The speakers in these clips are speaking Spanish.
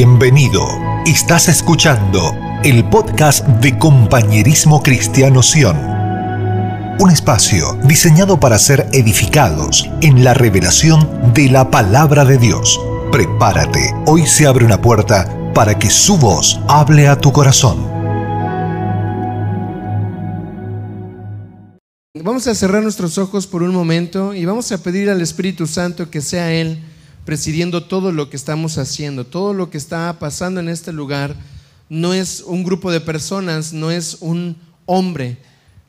Bienvenido. Estás escuchando el podcast de Compañerismo Cristiano Sion. Un espacio diseñado para ser edificados en la revelación de la palabra de Dios. Prepárate, hoy se abre una puerta para que su voz hable a tu corazón. Vamos a cerrar nuestros ojos por un momento y vamos a pedir al Espíritu Santo que sea Él presidiendo todo lo que estamos haciendo, todo lo que está pasando en este lugar. No es un grupo de personas, no es un hombre.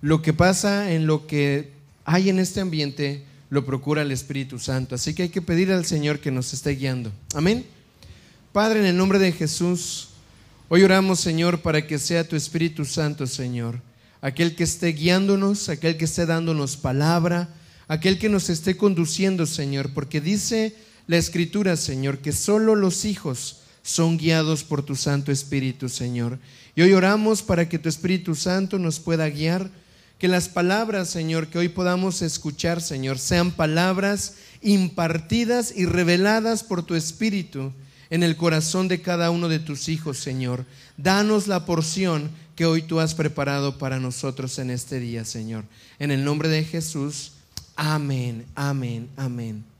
Lo que pasa en lo que hay en este ambiente lo procura el Espíritu Santo. Así que hay que pedir al Señor que nos esté guiando. Amén. Padre, en el nombre de Jesús, hoy oramos, Señor, para que sea tu Espíritu Santo, Señor, aquel que esté guiándonos, aquel que esté dándonos palabra, aquel que nos esté conduciendo, Señor, porque dice la escritura, Señor, que solo los hijos son guiados por tu Santo Espíritu, Señor. Y hoy oramos para que tu Espíritu Santo nos pueda guiar, que las palabras, Señor, que hoy podamos escuchar, Señor, sean palabras impartidas y reveladas por tu Espíritu en el corazón de cada uno de tus hijos, Señor. Danos la porción que hoy tú has preparado para nosotros en este día, Señor. En el nombre de Jesús. Amén, amén, amén.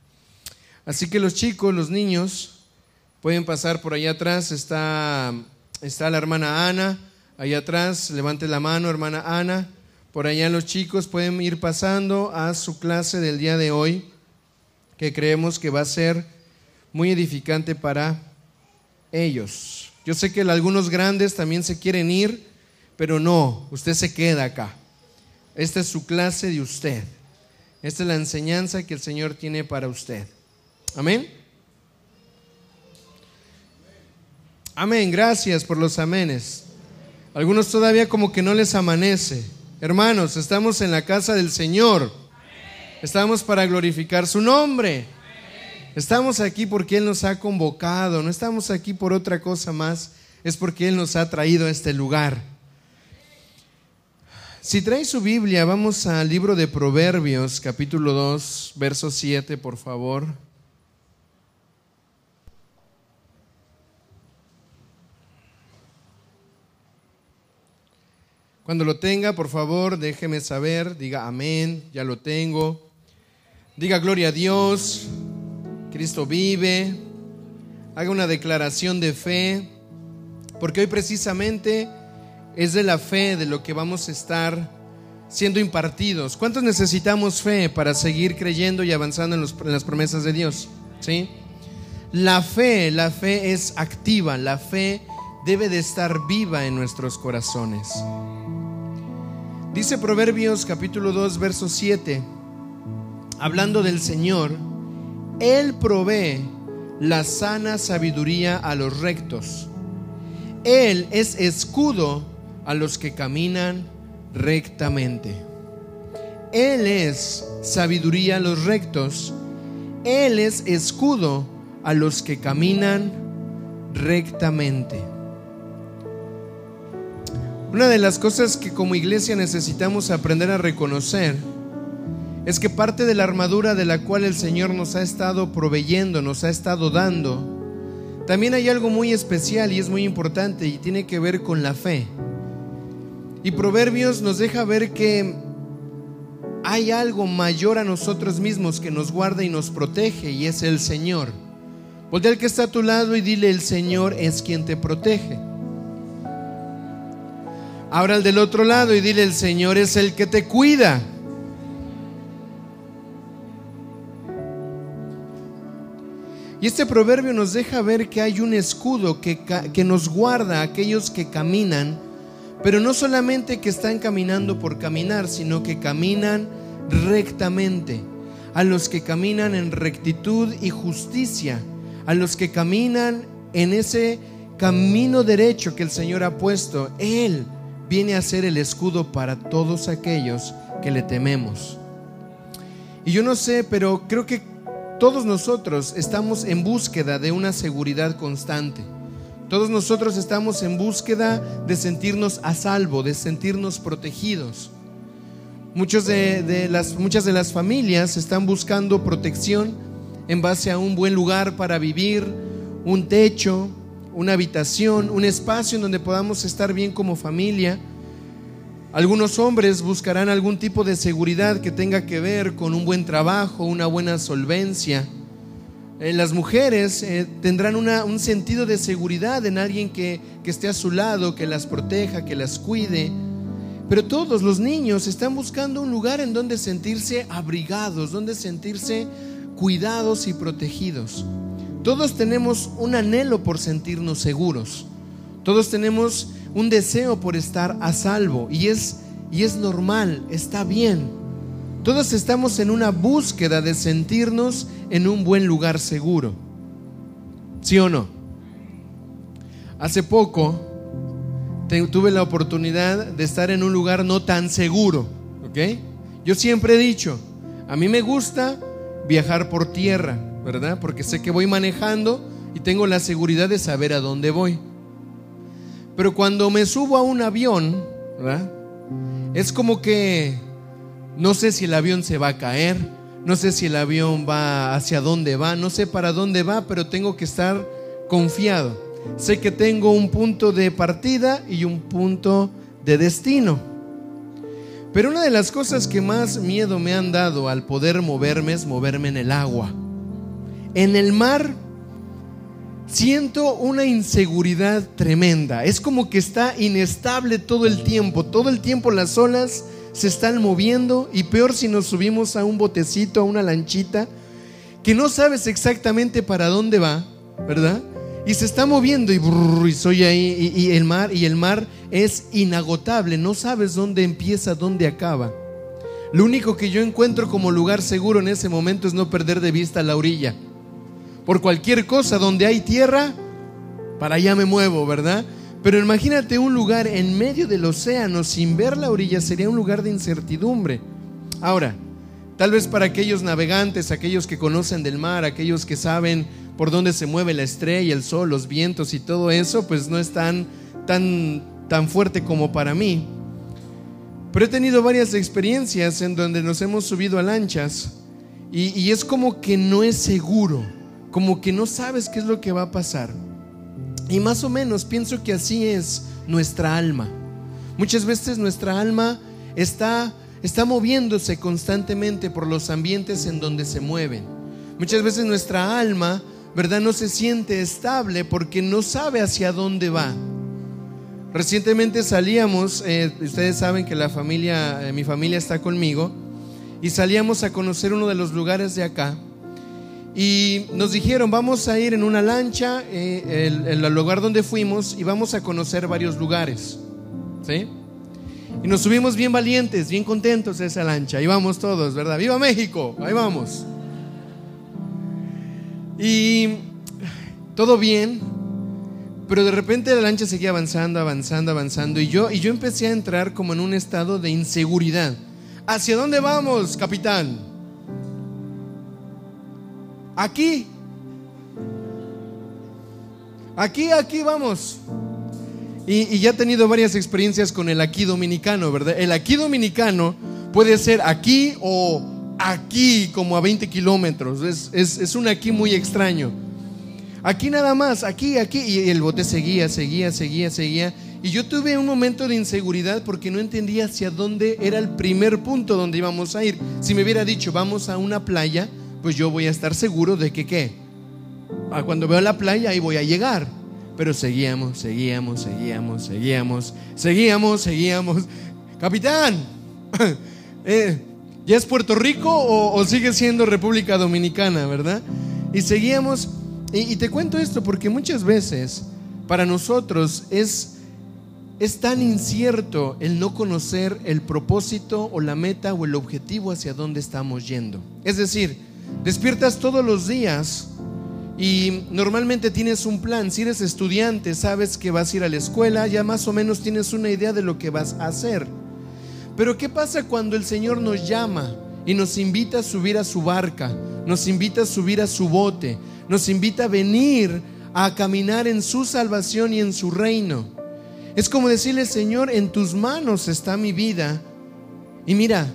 Así que los chicos, los niños, pueden pasar por allá atrás. Está, está la hermana Ana, allá atrás. Levante la mano, hermana Ana. Por allá los chicos pueden ir pasando a su clase del día de hoy, que creemos que va a ser muy edificante para ellos. Yo sé que algunos grandes también se quieren ir, pero no, usted se queda acá. Esta es su clase de usted. Esta es la enseñanza que el Señor tiene para usted. Amén. Amén, gracias por los amenes. Algunos todavía como que no les amanece. Hermanos, estamos en la casa del Señor. Estamos para glorificar su nombre. Estamos aquí porque Él nos ha convocado. No estamos aquí por otra cosa más. Es porque Él nos ha traído a este lugar. Si trae su Biblia, vamos al libro de Proverbios, capítulo 2, verso 7, por favor. Cuando lo tenga, por favor, déjeme saber, diga amén, ya lo tengo. Diga gloria a Dios, Cristo vive. Haga una declaración de fe, porque hoy precisamente es de la fe de lo que vamos a estar siendo impartidos. ¿Cuántos necesitamos fe para seguir creyendo y avanzando en, las promesas de Dios? ¿Sí? La fe, la fe es activa, la fe debe de estar viva en nuestros corazones. Dice Proverbios capítulo 2, verso 7, hablando del Señor, Él provee la sana sabiduría a los rectos. Él es escudo a los que caminan rectamente. Él es sabiduría a los rectos. Él es escudo a los que caminan rectamente. Una de las cosas que como iglesia necesitamos aprender a reconocer es que parte de la armadura de la cual el Señor nos ha estado proveyendo, nos ha estado dando, también hay algo muy especial y es muy importante y tiene que ver con la fe. Y Proverbios nos deja ver que hay algo mayor a nosotros mismos que nos guarda y nos protege y es el Señor. Voltea al que está a tu lado y dile, el Señor es quien te protege. Ahora al del otro lado y dile, el Señor es el que te cuida. Y este proverbio nos deja ver que hay un escudo que, que, nos guarda a aquellos que caminan, pero no solamente que están caminando por caminar, sino que caminan rectamente, a los que caminan en rectitud y justicia, a los que caminan en ese camino derecho que el Señor ha puesto. Él viene a ser el escudo para todos aquellos que le tememos. Y yo no sé, pero creo que todos nosotros estamos en búsqueda de una seguridad constante. Todos nosotros estamos en búsqueda de sentirnos a salvo, de sentirnos protegidos. De, las, muchas de las familias están buscando protección en base a un buen lugar para vivir, un techo, una habitación, un espacio en donde podamos estar bien como familia. Algunos hombres buscarán algún tipo de seguridad que tenga que ver con un buen trabajo, una buena solvencia. Eh, las mujeres eh, tendrán un sentido de seguridad en alguien que, que esté a su lado, que las proteja, que las cuide. Pero todos los niños están buscando un lugar en donde sentirse abrigados, donde sentirse cuidados y protegidos. Todos tenemos un anhelo por sentirnos seguros. Todos tenemos un deseo por estar a salvo y es y es normal, está bien. Todos estamos en una búsqueda de sentirnos en un buen lugar seguro. ¿Sí o no? Hace poco tuve la oportunidad de estar en un lugar no tan seguro, ¿ok? Yo siempre he dicho, a mí me gusta viajar por tierra, ¿verdad? Porque sé que voy manejando y tengo la seguridad de saber a dónde voy. Pero cuando me subo a un avión. Es como que no sé si el avión se va a caer, no sé si el avión va hacia dónde va, no sé para dónde va, pero tengo que estar confiado. Sé que tengo un punto de partida y un punto de destino. Pero una de las cosas que más miedo me han dado al poder moverme es moverme en el agua. En el mar siento una inseguridad tremenda. Es como que está inestable todo el tiempo. Todo el tiempo las olas se están moviendo y peor si nos subimos a un botecito, a una lanchita, que no sabes exactamente para dónde va, ¿verdad? Y se está moviendo y, soy ahí y, el mar y el mar es inagotable, no sabes dónde empieza, dónde acaba. Lo único que yo encuentro como lugar seguro en ese momento es no perder de vista la orilla. Por cualquier cosa donde hay tierra, para allá me muevo, ¿verdad? Pero imagínate un lugar en medio del océano sin ver la orilla, sería un lugar de incertidumbre. Ahora, tal vez para aquellos navegantes, aquellos que conocen del mar, aquellos que saben por dónde se mueve la estrella, el sol, los vientos y todo eso, pues no es tan, tan, fuerte como para mí. Pero he tenido varias experiencias en donde nos hemos subido a lanchas y es como que no es seguro, como que no sabes qué es lo que va a pasar. Y más o menos pienso que así es nuestra alma. Muchas veces nuestra alma está, está moviéndose constantemente por los ambientes en donde se mueven. Muchas veces nuestra alma ¿verdad? No se siente estable porque no sabe hacia dónde va. Recientemente salíamos, eh, ustedes saben que la familia, eh, mi familia está conmigo, y salíamos a conocer uno de los lugares de acá. Y nos dijeron, vamos a ir en una lancha, eh, el, lugar donde fuimos, y vamos a conocer varios lugares. ¿Sí? Y nos subimos bien valientes, bien contentos a esa lancha. Ahí vamos todos, ¿verdad? ¡Viva México! Ahí vamos. Y todo bien, pero de repente la lancha seguía avanzando, avanzando, avanzando. Y yo, y yo empecé a entrar como en un estado de inseguridad. ¿Hacia dónde vamos, capitán? Aquí. Aquí, aquí vamos. Y, ya he tenido varias experiencias con el aquí dominicano, ¿verdad? El aquí dominicano puede ser aquí o aquí como a 20 kilómetros. Es, un aquí muy extraño. Aquí nada más, aquí, aquí. Y el bote seguía, seguía, seguía, seguía. Y yo tuve un momento de inseguridad porque no entendía hacia dónde era el primer punto donde íbamos a ir. Si me hubiera dicho, vamos a una playa, pues yo voy a estar seguro de que qué. Ah, cuando veo la playa ahí voy a llegar. Pero seguíamos, seguíamos, seguíamos, seguíamos, seguíamos, seguíamos. Capitán, eh, ¿Ya es Puerto Rico o, sigue siendo República Dominicana, verdad? Y seguíamos, y, te cuento esto porque muchas veces para nosotros es, es tan incierto el no conocer el propósito o la meta o el objetivo hacia dónde estamos yendo. Es decir, despiertas todos los días y normalmente tienes un plan. Si eres estudiante, sabes que vas a ir a la escuela, ya más o menos tienes una idea de lo que vas a hacer. Pero ¿qué pasa cuando el Señor nos llama y nos invita a subir a su barca, nos invita a subir a su bote, nos invita a venir a caminar en su salvación y en su reino? Es como decirle, Señor, en tus manos está mi vida. Y mira,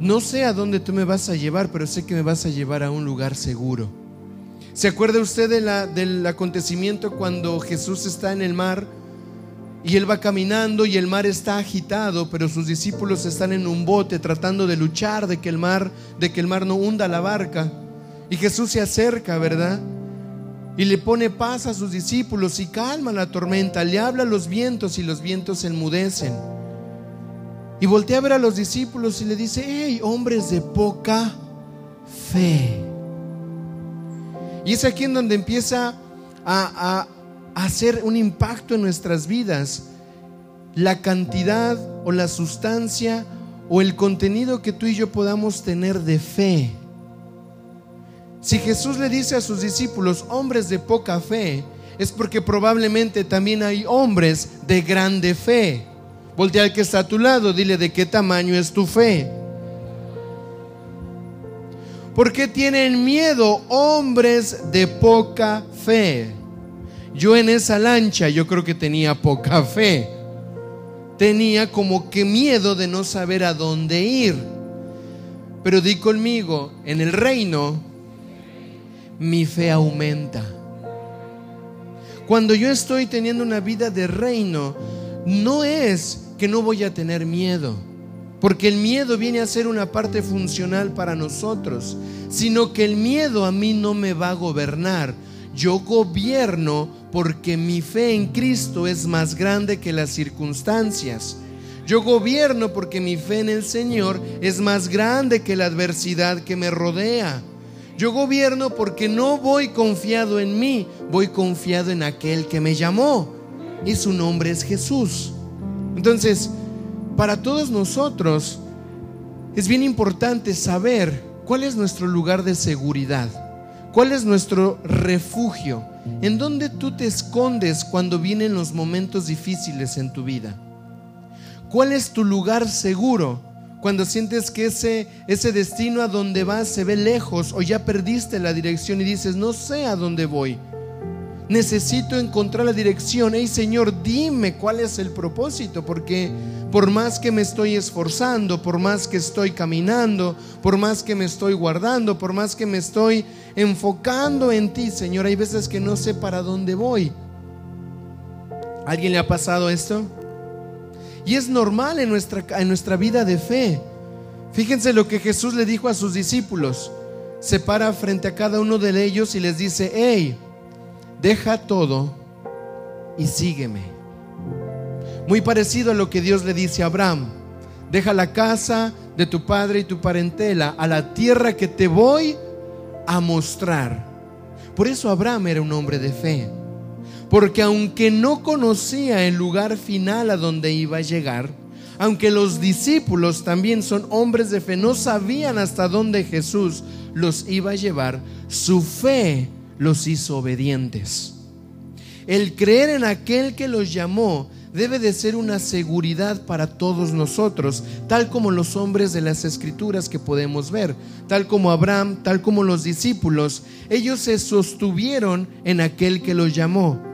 no sé a dónde tú me vas a llevar, pero sé que me vas a llevar a un lugar seguro. ¿Se acuerda usted del acontecimiento cuando Jesús está en el mar y él va caminando y el mar está agitado, pero sus discípulos están en un bote tratando de luchar de que el mar, de que el mar no hunda la barca? Y Jesús se acerca, ¿verdad? Y le pone paz a sus discípulos y calma la tormenta, le habla a los vientos y los vientos se enmudecen. Y voltea a ver a los discípulos y le dice, hey, hombres de poca fe. Y es aquí en donde empieza a, a hacer un impacto en nuestras vidas la cantidad o la sustancia o el contenido que tú y yo podamos tener de fe. Si Jesús le dice a sus discípulos, hombres de poca fe, es porque probablemente también hay hombres de grande fe. Voltea al que está a tu lado, dile de qué tamaño es tu fe. ¿Por qué tienen miedo hombres de poca fe? Yo en esa lancha yo creo que tenía poca fe. Tenía como que miedo de no saber a dónde ir. Pero di conmigo, en el reino mi fe aumenta. Cuando yo estoy teniendo una vida de reino, no es que no voy a tener miedo, porque el miedo viene a ser una parte funcional para nosotros, sino que el miedo a mí no me va a gobernar. Yo gobierno porque mi fe en Cristo es más grande que las circunstancias. Yo gobierno porque mi fe en el Señor es más grande que la adversidad que me rodea. Yo gobierno porque no voy confiado en mí, voy confiado en aquel que me llamó. Y su nombre es Jesús. Entonces, para todos nosotros es bien importante saber cuál es nuestro lugar de seguridad, cuál es nuestro refugio, en dónde tú te escondes cuando vienen los momentos difíciles en tu vida. ¿Cuál es tu lugar seguro? Cuando sientes que ese, ese destino a donde vas se ve lejos o ya perdiste la dirección y dices, no sé a dónde voy. Necesito encontrar la dirección. Hey Señor, dime cuál es el propósito, porque por más que me estoy esforzando, por más que estoy caminando, por más que me estoy guardando, por más que me estoy enfocando en ti, Señor, hay veces que no sé para dónde voy. ¿Alguien le ha pasado esto? Y es normal en nuestra, en nuestra vida de fe. Fíjense lo que Jesús le dijo a sus discípulos. Se para frente a cada uno de ellos y les dice, hey, deja todo y sígueme. Muy parecido a lo que Dios le dice a Abraham. Deja la casa de tu padre y tu parentela a la tierra que te voy a mostrar. Por eso Abraham era un hombre de fe. Porque aunque no conocía el lugar final a donde iba a llegar, aunque los discípulos también son hombres de fe, no sabían hasta dónde Jesús los iba a llevar, su fe los hizo obedientes. El creer en aquel que los llamó debe de ser una seguridad para todos nosotros, tal como los hombres de las escrituras que podemos ver, tal como Abraham, tal como los discípulos, ellos se sostuvieron en aquel que los llamó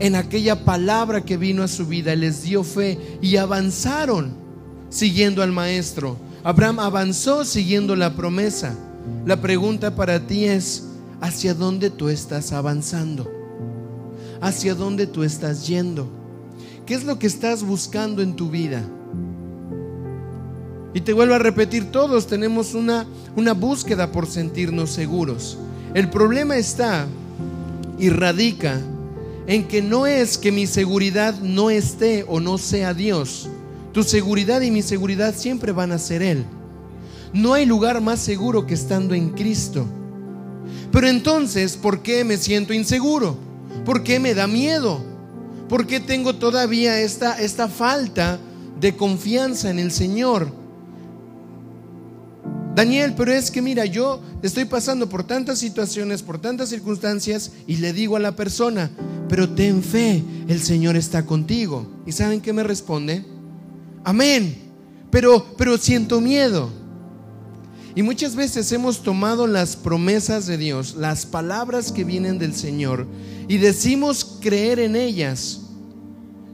en aquella palabra que vino a su vida, les dio fe y avanzaron siguiendo al maestro. Abraham avanzó siguiendo la promesa. La pregunta para ti es, ¿hacia dónde tú estás avanzando? ¿Hacia dónde tú estás yendo? ¿Qué es lo que estás buscando en tu vida? Y te vuelvo a repetir, todos tenemos una, una búsqueda por sentirnos seguros. El problema está y radica en que no es que mi seguridad no esté o no sea Dios. Tu seguridad y mi seguridad siempre van a ser Él. No hay lugar más seguro que estando en Cristo. Pero entonces, ¿por qué me siento inseguro? ¿Por qué me da miedo? ¿Por qué tengo todavía esta, esta falta de confianza en el Señor? Daniel, pero es que mira, yo estoy pasando por tantas situaciones, por tantas circunstancias y le digo a la persona, pero ten fe, el Señor está contigo. ¿Y saben qué me responde? Amén. Pero, pero siento miedo. Y muchas veces hemos tomado las promesas de Dios, las palabras que vienen del Señor, y decimos creer en ellas,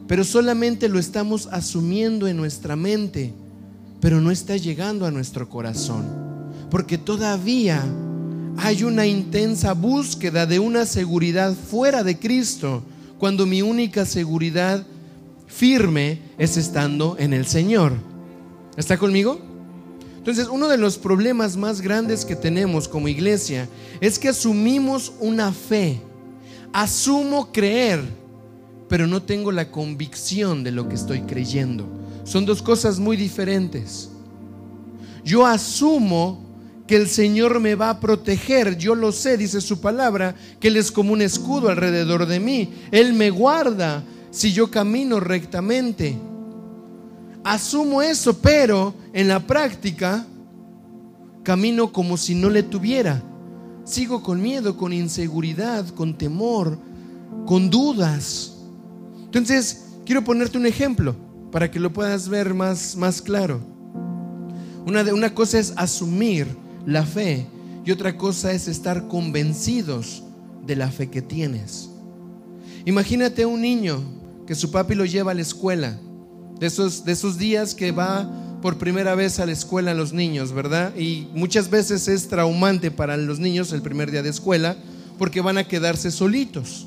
pero solamente lo estamos asumiendo en nuestra mente, pero no está llegando a nuestro corazón, porque todavía hay una intensa búsqueda de una seguridad fuera de Cristo, cuando mi única seguridad firme es estando en el Señor. ¿Está conmigo? Entonces, uno de los problemas más grandes que tenemos como iglesia es que asumimos una fe. Asumo creer, pero no tengo la convicción de lo que estoy creyendo. Son dos cosas muy diferentes. Yo asumo que el Señor me va a proteger. Yo lo sé, dice su palabra, que Él es como un escudo alrededor de mí. Él me guarda si yo camino rectamente. Asumo eso, pero en la práctica camino como si no le tuviera. Sigo con miedo, con inseguridad, con temor, con dudas. Entonces, quiero ponerte un ejemplo para que lo puedas ver más, más claro. Una, de, una cosa es asumir la fe y otra cosa es estar convencidos de la fe que tienes. Imagínate un niño que su papi lo lleva a la escuela, de esos, de esos días que va por primera vez a la escuela los niños, ¿verdad? Y muchas veces es traumante para los niños el primer día de escuela porque van a quedarse solitos.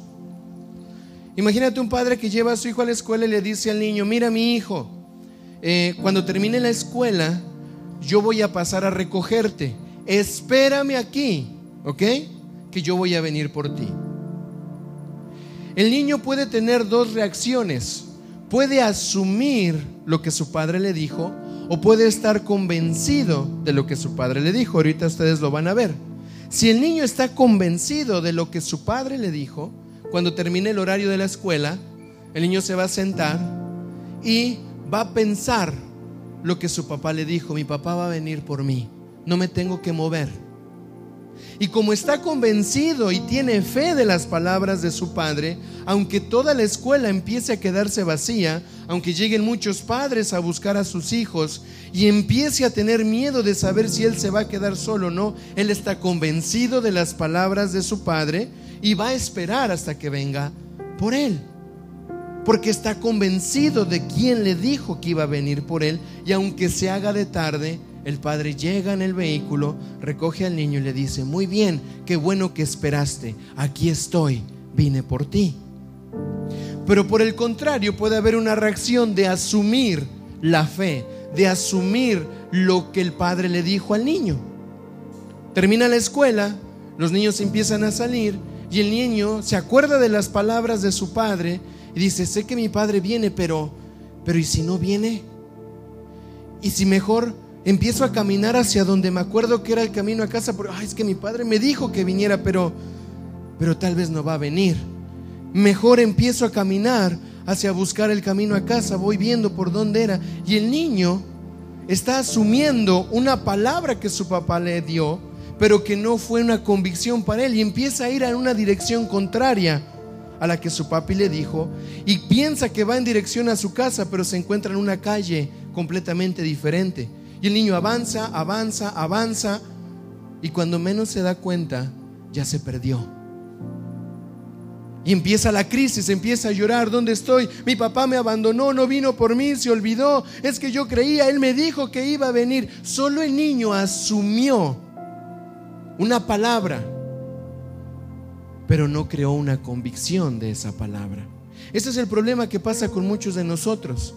Imagínate un padre que lleva a su hijo a la escuela y le dice al niño, mira mi hijo, eh, cuando termine la escuela, yo voy a pasar a recogerte espérame aquí, ¿ok? Que yo voy a venir por ti. El niño puede tener dos reacciones. Puede asumir lo que su padre le dijo o puede estar convencido de lo que su padre le dijo. Ahorita ustedes lo van a ver. Si el niño está convencido de lo que su padre le dijo, cuando termine el horario de la escuela, el niño se va a sentar y va a pensar lo que su papá le dijo. Mi papá va a venir por mí no me tengo que mover. Y como está convencido y tiene fe de las palabras de su padre, aunque toda la escuela empiece a quedarse vacía, aunque lleguen muchos padres a buscar a sus hijos y empiece a tener miedo de saber si él se va a quedar solo o no, él está convencido de las palabras de su padre y va a esperar hasta que venga por él. Porque está convencido de quién le dijo que iba a venir por él y aunque se haga de tarde, el padre llega en el vehículo, recoge al niño y le dice, muy bien, qué bueno que esperaste, aquí estoy, vine por ti. Pero por el contrario puede haber una reacción de asumir la fe, de asumir lo que el padre le dijo al niño. Termina la escuela, los niños empiezan a salir y el niño se acuerda de las palabras de su padre y dice, sé que mi padre viene, pero, pero ¿y si no viene? ¿Y si mejor empiezo a caminar hacia donde me acuerdo que era el camino a casa, porque es que mi padre me dijo que viniera, pero, pero tal vez no va a venir. Mejor empiezo a caminar hacia buscar el camino a casa, voy viendo por dónde era. Y el niño está asumiendo una palabra que su papá le dio, pero que no fue una convicción para él, y empieza a ir en una dirección contraria a la que su papi le dijo, y piensa que va en dirección a su casa, pero se encuentra en una calle completamente diferente. Y el niño avanza, avanza, avanza. Y cuando menos se da cuenta, ya se perdió. Y empieza la crisis, empieza a llorar, ¿dónde estoy? Mi papá me abandonó, no vino por mí, se olvidó. Es que yo creía, él me dijo que iba a venir. Solo el niño asumió una palabra, pero no creó una convicción de esa palabra. Ese es el problema que pasa con muchos de nosotros.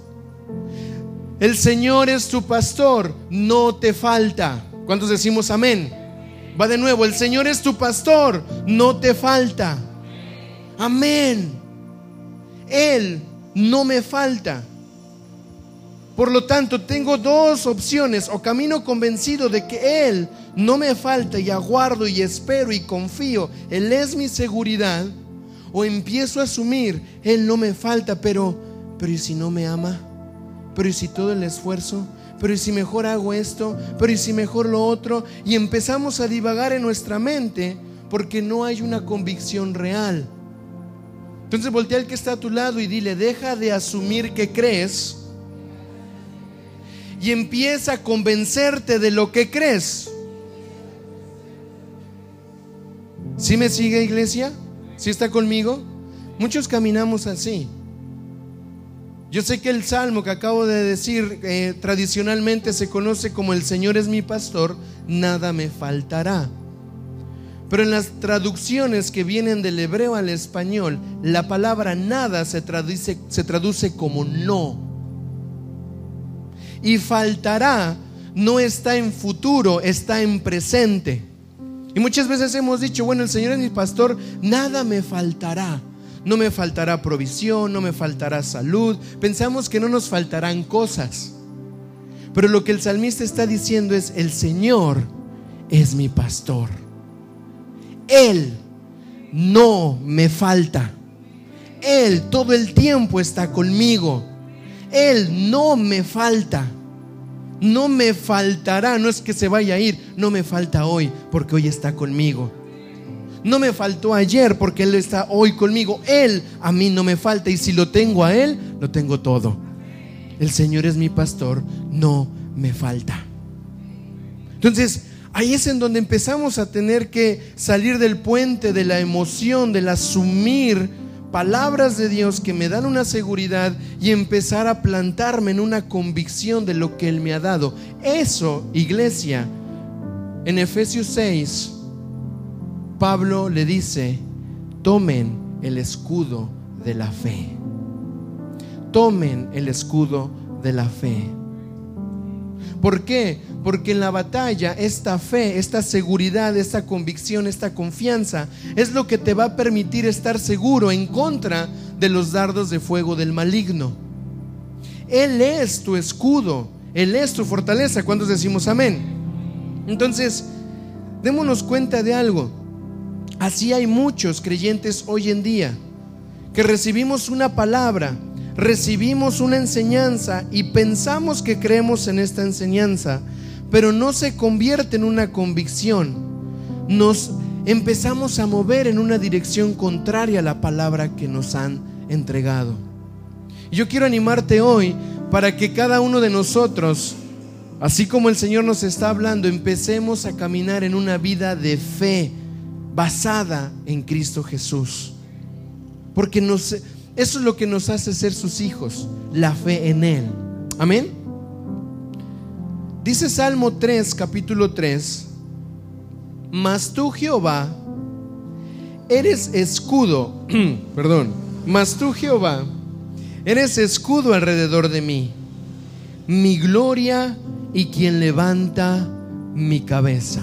El Señor es tu pastor, no te falta. ¿Cuántos decimos amén? Va de nuevo, el Señor es tu pastor, no te falta. Amén. Él no me falta. Por lo tanto, tengo dos opciones. O camino convencido de que Él no me falta y aguardo y espero y confío. Él es mi seguridad. O empiezo a asumir, Él no me falta, pero, pero ¿y si no me ama? Pero ¿y si todo el esfuerzo? Pero ¿y si mejor hago esto? Pero ¿y si mejor lo otro? Y empezamos a divagar en nuestra mente porque no hay una convicción real. Entonces voltea al que está a tu lado y dile, deja de asumir que crees y empieza a convencerte de lo que crees. ¿Sí me sigue iglesia? ¿Sí está conmigo? Muchos caminamos así. Yo sé que el salmo que acabo de decir eh, tradicionalmente se conoce como el Señor es mi pastor, nada me faltará. Pero en las traducciones que vienen del hebreo al español, la palabra nada se traduce, se traduce como no. Y faltará no está en futuro, está en presente. Y muchas veces hemos dicho, bueno, el Señor es mi pastor, nada me faltará. No me faltará provisión, no me faltará salud. Pensamos que no nos faltarán cosas. Pero lo que el salmista está diciendo es, el Señor es mi pastor. Él no me falta. Él todo el tiempo está conmigo. Él no me falta. No me faltará. No es que se vaya a ir. No me falta hoy porque hoy está conmigo. No me faltó ayer porque Él está hoy conmigo. Él a mí no me falta. Y si lo tengo a Él, lo tengo todo. El Señor es mi pastor. No me falta. Entonces, Ahí es en donde empezamos a tener que salir del puente de la emoción, del asumir palabras de Dios que me dan una seguridad y empezar a plantarme en una convicción de lo que Él me ha dado. Eso, iglesia, en Efesios 6, Pablo le dice, tomen el escudo de la fe. Tomen el escudo de la fe. ¿Por qué? Porque en la batalla esta fe, esta seguridad, esta convicción, esta confianza es lo que te va a permitir estar seguro en contra de los dardos de fuego del maligno. Él es tu escudo, Él es tu fortaleza. ¿Cuántos decimos amén? Entonces, démonos cuenta de algo. Así hay muchos creyentes hoy en día que recibimos una palabra recibimos una enseñanza y pensamos que creemos en esta enseñanza, pero no se convierte en una convicción. Nos empezamos a mover en una dirección contraria a la palabra que nos han entregado. Yo quiero animarte hoy para que cada uno de nosotros, así como el Señor nos está hablando, empecemos a caminar en una vida de fe basada en Cristo Jesús. Porque eso es lo que nos hace ser sus hijos, la fe en Él. Amén. Dice Salmo 3, capítulo 3, mas tú Jehová eres escudo, perdón, mas tú Jehová eres escudo alrededor de mí, mi gloria y quien levanta mi cabeza.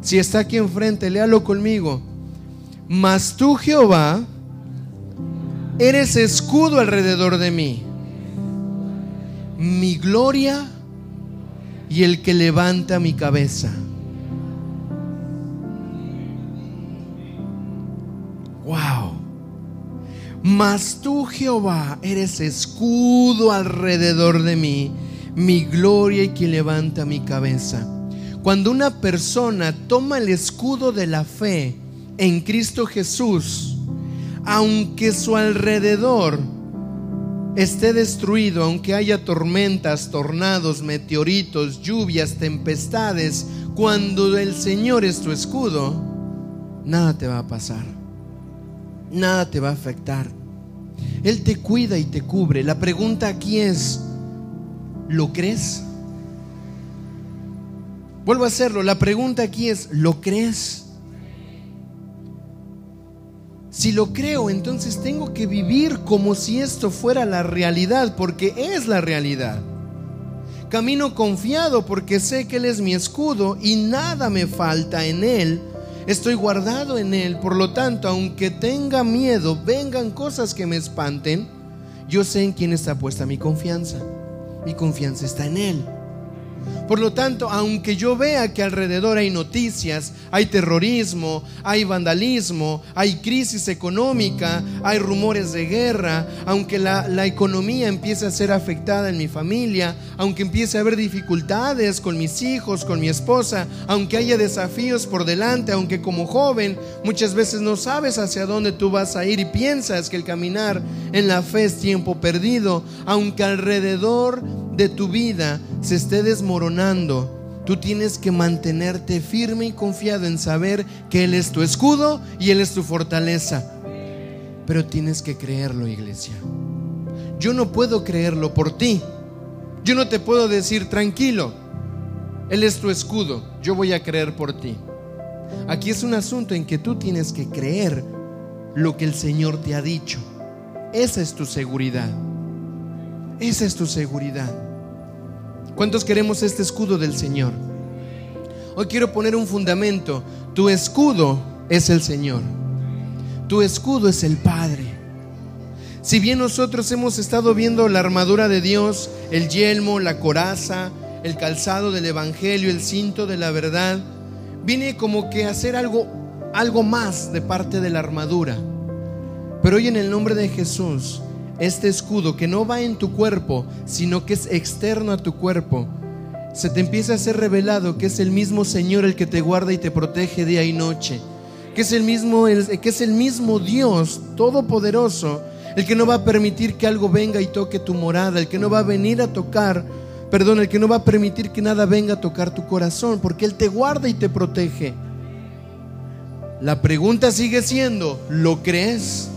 Si está aquí enfrente, léalo conmigo. Mas tú Jehová Eres escudo alrededor de mí. Mi gloria y el que levanta mi cabeza. Wow. Mas tú, Jehová, eres escudo alrededor de mí, mi gloria y que levanta mi cabeza. Cuando una persona toma el escudo de la fe en Cristo Jesús, aunque su alrededor esté destruido, aunque haya tormentas, tornados, meteoritos, lluvias, tempestades, cuando el Señor es tu escudo, nada te va a pasar, nada te va a afectar. Él te cuida y te cubre. La pregunta aquí es, ¿lo crees? Vuelvo a hacerlo. La pregunta aquí es, ¿lo crees? Si lo creo, entonces tengo que vivir como si esto fuera la realidad, porque es la realidad. Camino confiado porque sé que Él es mi escudo y nada me falta en Él. Estoy guardado en Él, por lo tanto, aunque tenga miedo, vengan cosas que me espanten, yo sé en quién está puesta mi confianza. Mi confianza está en Él. Por lo tanto, aunque yo vea que alrededor hay noticias, hay terrorismo, hay vandalismo, hay crisis económica, hay rumores de guerra, aunque la, economía empiece a ser afectada en mi familia, aunque empiece a haber dificultades con mis hijos, con mi esposa, aunque haya desafíos por delante, aunque como joven muchas veces no sabes hacia dónde tú vas a ir y piensas que el caminar en la fe es tiempo perdido, aunque alrededor de tu vida se esté desmoronando, tú tienes que mantenerte firme y confiado en saber que Él es tu escudo y Él es tu fortaleza. Pero tienes que creerlo, iglesia. Yo no puedo creerlo por ti. Yo no te puedo decir tranquilo. Él es tu escudo. Yo voy a creer por ti. Aquí es un asunto en que tú tienes que creer lo que el Señor te ha dicho. Esa es tu seguridad. Esa es tu seguridad. ¿Cuántos queremos este escudo del Señor? Hoy quiero poner un fundamento. Tu escudo es el Señor. Tu escudo es el Padre. Si bien nosotros hemos estado viendo la armadura de Dios, el yelmo, la coraza, el calzado del Evangelio, el cinto de la verdad, viene como que a hacer algo, algo más de parte de la armadura. Pero hoy en el nombre de Jesús, este escudo que no va en tu cuerpo, sino que es externo a tu cuerpo, se te empieza a ser revelado que es el mismo Señor el que te guarda y te protege día y noche, que es el mismo, que es el mismo Dios todopoderoso, el que no va a permitir que algo venga y toque tu morada, el que no va a venir a tocar, perdón, el que no va a permitir que nada venga a tocar tu corazón, porque Él te guarda y te protege. La pregunta sigue siendo, ¿lo crees?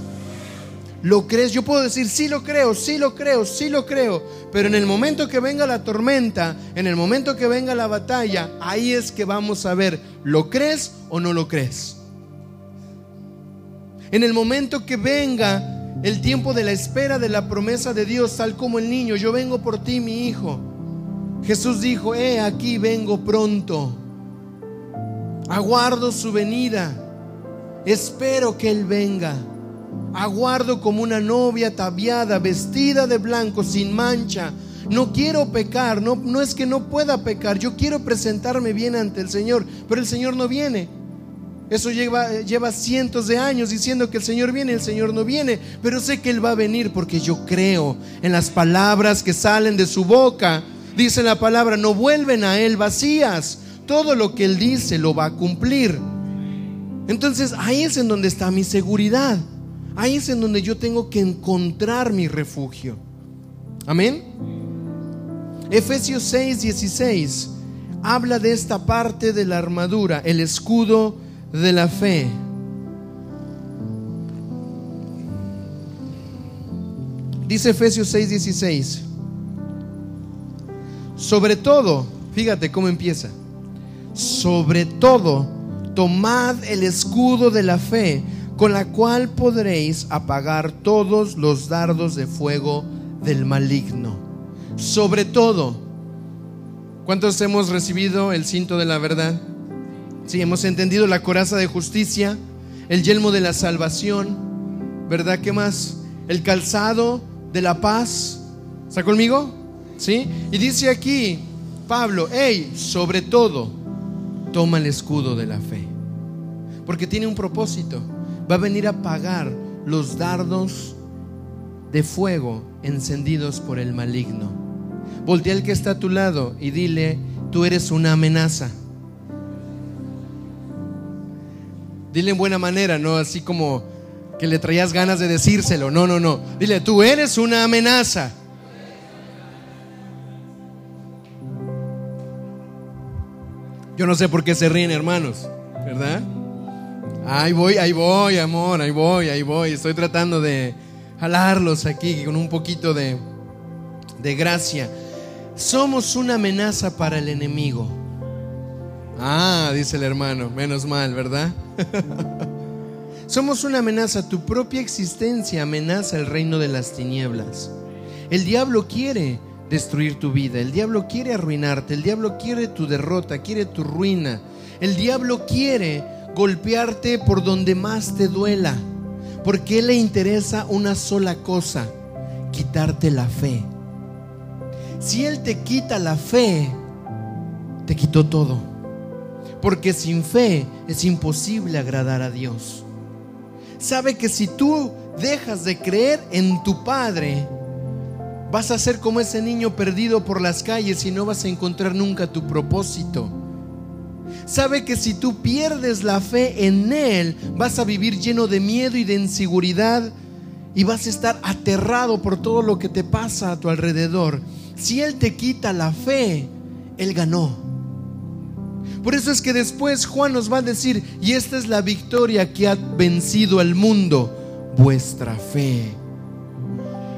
¿Lo crees? Yo puedo decir, sí lo creo, sí lo creo, sí lo creo. Pero en el momento que venga la tormenta, en el momento que venga la batalla, ahí es que vamos a ver, ¿lo crees o no lo crees? En el momento que venga el tiempo de la espera de la promesa de Dios, tal como el niño, yo vengo por ti, mi hijo. Jesús dijo, he aquí vengo pronto. Aguardo su venida. Espero que Él venga. Aguardo como una novia ataviada, vestida de blanco, sin mancha. No quiero pecar, no, no es que no pueda pecar, yo quiero presentarme bien ante el Señor, pero el Señor no viene. Eso lleva, lleva cientos de años diciendo que el Señor viene, el Señor no viene, pero sé que Él va a venir porque yo creo en las palabras que salen de su boca. Dice la palabra, no vuelven a Él vacías. Todo lo que Él dice lo va a cumplir. Entonces ahí es en donde está mi seguridad. Ahí es en donde yo tengo que encontrar mi refugio. Amén. Efesios 6, 16 habla de esta parte de la armadura, el escudo de la fe. Dice Efesios 6, 16. Sobre todo, fíjate cómo empieza. Sobre todo, tomad el escudo de la fe con la cual podréis apagar todos los dardos de fuego del maligno. Sobre todo, ¿cuántos hemos recibido el cinto de la verdad? Sí, hemos entendido la coraza de justicia, el yelmo de la salvación, ¿verdad? ¿Qué más? El calzado de la paz. ¿Está conmigo? ¿Sí? Y dice aquí Pablo, hey, sobre todo, toma el escudo de la fe. Porque tiene un propósito va a venir a apagar los dardos de fuego encendidos por el maligno. Voltea al que está a tu lado y dile, tú eres una amenaza. Dile en buena manera, no así como que le traías ganas de decírselo. No, no, no. Dile, tú eres una amenaza. Yo no sé por qué se ríen, hermanos, ¿verdad? Ahí voy, ahí voy, amor, ahí voy, ahí voy. Estoy tratando de jalarlos aquí con un poquito de, de gracia. Somos una amenaza para el enemigo. Ah, dice el hermano, menos mal, ¿verdad? Somos una amenaza, tu propia existencia amenaza el reino de las tinieblas. El diablo quiere destruir tu vida, el diablo quiere arruinarte, el diablo quiere tu derrota, quiere tu ruina, el diablo quiere golpearte por donde más te duela, porque Él le interesa una sola cosa, quitarte la fe. Si Él te quita la fe, te quitó todo, porque sin fe es imposible agradar a Dios. Sabe que si tú dejas de creer en tu Padre, vas a ser como ese niño perdido por las calles y no vas a encontrar nunca tu propósito sabe que si tú pierdes la fe en Él, vas a vivir lleno de miedo y de inseguridad y vas a estar aterrado por todo lo que te pasa a tu alrededor. Si Él te quita la fe, Él ganó. Por eso es que después Juan nos va a decir, y esta es la victoria que ha vencido al mundo, vuestra fe.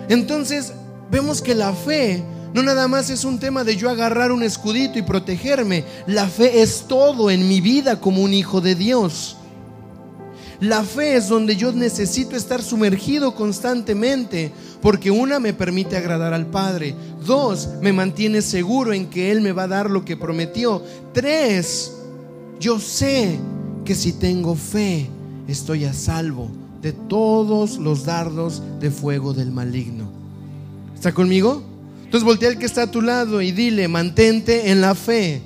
Entonces vemos que la fe No nada más es un tema de yo agarrar un escudito y protegerme. La fe es todo en mi vida como un hijo de Dios. La fe es donde yo necesito estar sumergido constantemente, porque una me permite agradar al Padre, dos me mantiene seguro en que Él me va a dar lo que prometió, tres, yo sé que si tengo fe estoy a salvo de todos los dardos de fuego del maligno. ¿Está conmigo? Entonces voltea al que está a tu lado y dile, mantente en la fe.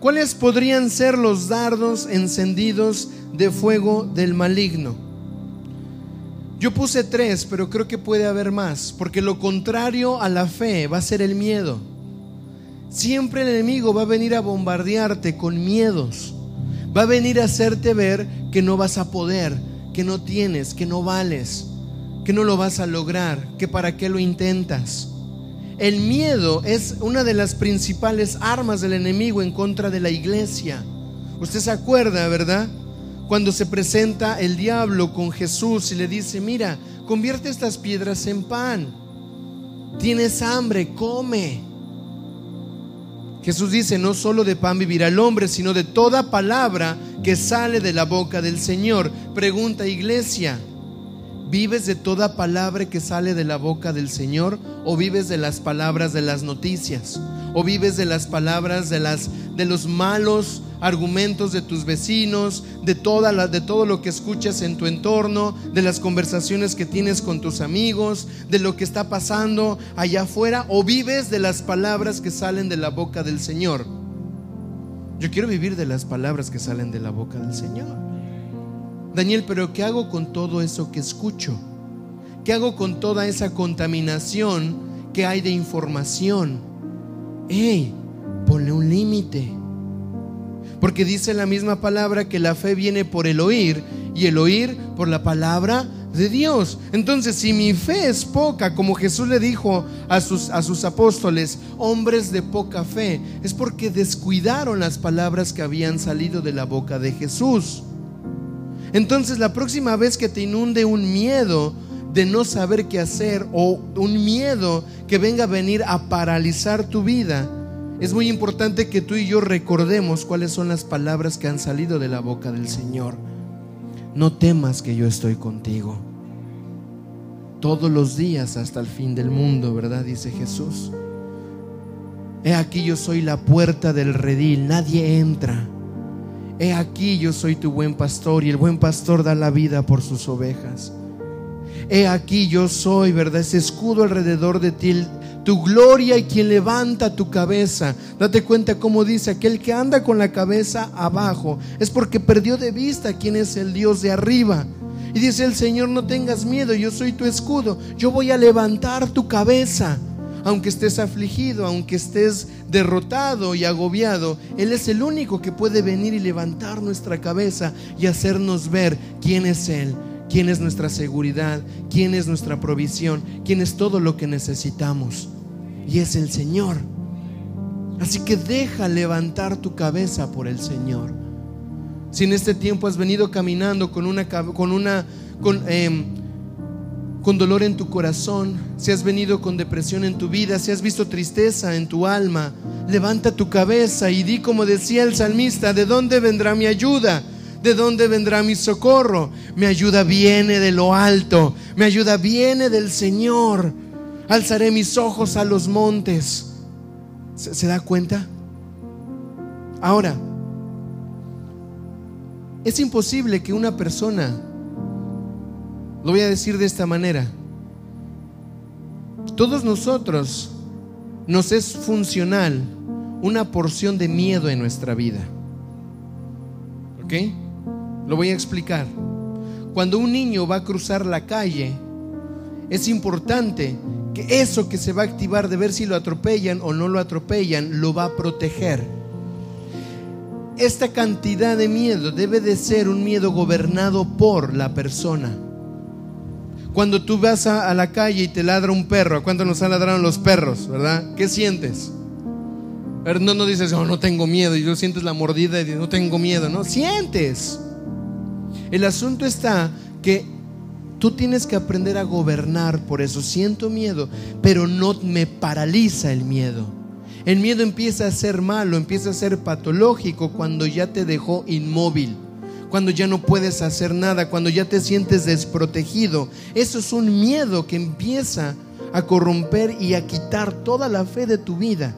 ¿Cuáles podrían ser los dardos encendidos de fuego del maligno? Yo puse tres, pero creo que puede haber más, porque lo contrario a la fe va a ser el miedo. Siempre el enemigo va a venir a bombardearte con miedos. Va a venir a hacerte ver que no vas a poder, que no tienes, que no vales, que no lo vas a lograr, que para qué lo intentas. El miedo es una de las principales armas del enemigo en contra de la iglesia. Usted se acuerda, ¿verdad? Cuando se presenta el diablo con Jesús y le dice, mira, convierte estas piedras en pan. Tienes hambre, come. Jesús dice, no solo de pan vivirá el hombre, sino de toda palabra que sale de la boca del Señor. Pregunta iglesia, ¿Vives de toda palabra que sale de la boca del Señor o vives de las palabras de las noticias? ¿O vives de las palabras de las de los malos argumentos de tus vecinos, de de todo lo que escuchas en tu entorno, de las conversaciones que tienes con tus amigos, de lo que está pasando allá afuera o vives de las palabras que salen de la boca del Señor? Yo quiero vivir de las palabras que salen de la boca del Señor. Daniel, pero ¿qué hago con todo eso que escucho? ¿Qué hago con toda esa contaminación que hay de información? ¡Ey! Ponle un límite. Porque dice la misma palabra que la fe viene por el oír y el oír por la palabra de Dios. Entonces, si mi fe es poca, como Jesús le dijo a sus, a sus apóstoles, hombres de poca fe, es porque descuidaron las palabras que habían salido de la boca de Jesús. Entonces la próxima vez que te inunde un miedo de no saber qué hacer o un miedo que venga a venir a paralizar tu vida, es muy importante que tú y yo recordemos cuáles son las palabras que han salido de la boca del Señor. No temas que yo estoy contigo. Todos los días hasta el fin del mundo, ¿verdad? Dice Jesús. He aquí yo soy la puerta del redil, nadie entra He aquí yo soy tu buen pastor y el buen pastor da la vida por sus ovejas. He aquí yo soy, ¿verdad? Ese escudo alrededor de ti, tu gloria y quien levanta tu cabeza. Date cuenta cómo dice, aquel que anda con la cabeza abajo es porque perdió de vista quién es el Dios de arriba. Y dice el Señor, no tengas miedo, yo soy tu escudo, yo voy a levantar tu cabeza aunque estés afligido, aunque estés derrotado y agobiado, Él es el único que puede venir y levantar nuestra cabeza y hacernos ver quién es Él, quién es nuestra seguridad, quién es nuestra provisión, quién es todo lo que necesitamos. Y es el Señor. Así que deja levantar tu cabeza por el Señor. Si en este tiempo has venido caminando con una, con una, em, con dolor en tu corazón, si has venido con depresión en tu vida, si has visto tristeza en tu alma, levanta tu cabeza y di como decía el salmista, ¿de dónde vendrá mi ayuda? ¿De dónde vendrá mi socorro? Mi ayuda viene de lo alto, mi ayuda viene del Señor. Alzaré mis ojos a los montes. ¿Se, se da cuenta? Ahora, es imposible que una persona lo voy a decir de esta manera. Todos nosotros nos es funcional una porción de miedo en nuestra vida. ¿Ok? Lo voy a explicar. Cuando un niño va a cruzar la calle, es importante que eso que se va a activar de ver si lo atropellan o no lo atropellan, lo va a proteger. Esta cantidad de miedo debe de ser un miedo gobernado por la persona. Cuando tú vas a, la calle y te ladra un perro, ¿a cuánto nos han ladrado los perros, verdad? ¿Qué sientes? No, dices, oh, no tengo miedo, y tú sientes la mordida y dices, no tengo miedo, no, sientes. El asunto está que Tú tienes que aprender a gobernar por eso. Siento miedo, pero no me paraliza el miedo. El miedo empieza a ser malo, empieza a ser patológico cuando ya te dejó inmóvil, cuando ya no puedes hacer nada, cuando ya te sientes desprotegido. Eso es un miedo que empieza a corromper y a quitar toda la fe de tu vida.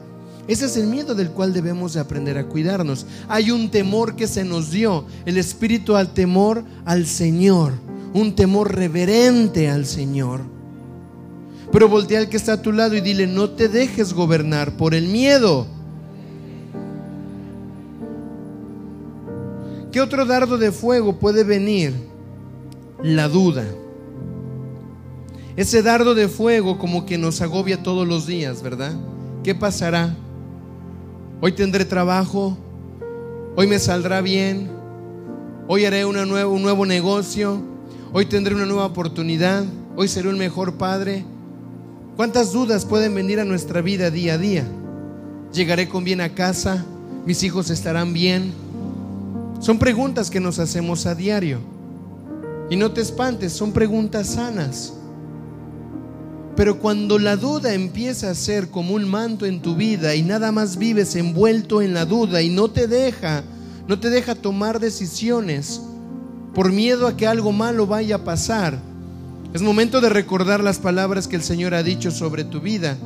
Ese es el miedo del cual debemos de aprender a cuidarnos. Hay un temor que se nos dio, el espíritu al temor al Señor, un temor reverente al Señor. Pero voltea al que está a tu lado y dile, no te dejes gobernar por el miedo. ¿Qué otro dardo de fuego puede venir? La duda. Ese dardo de fuego como que nos agobia todos los días, ¿verdad? ¿Qué pasará? Hoy tendré trabajo, hoy me saldrá bien, hoy haré una un nuevo negocio, hoy tendré una nueva oportunidad, hoy seré un mejor padre. ¿Cuántas dudas pueden venir a nuestra vida día a día? ¿Llegaré con bien a casa? ¿Mis hijos estarán bien? Son preguntas que nos hacemos a diario. Y no te espantes, son preguntas sanas. Pero cuando la duda empieza a ser como un manto en tu vida y nada más vives envuelto en la duda y no te deja, no te deja tomar decisiones por miedo a que algo malo vaya a pasar, es momento de recordar las palabras que el Señor ha dicho sobre tu vida.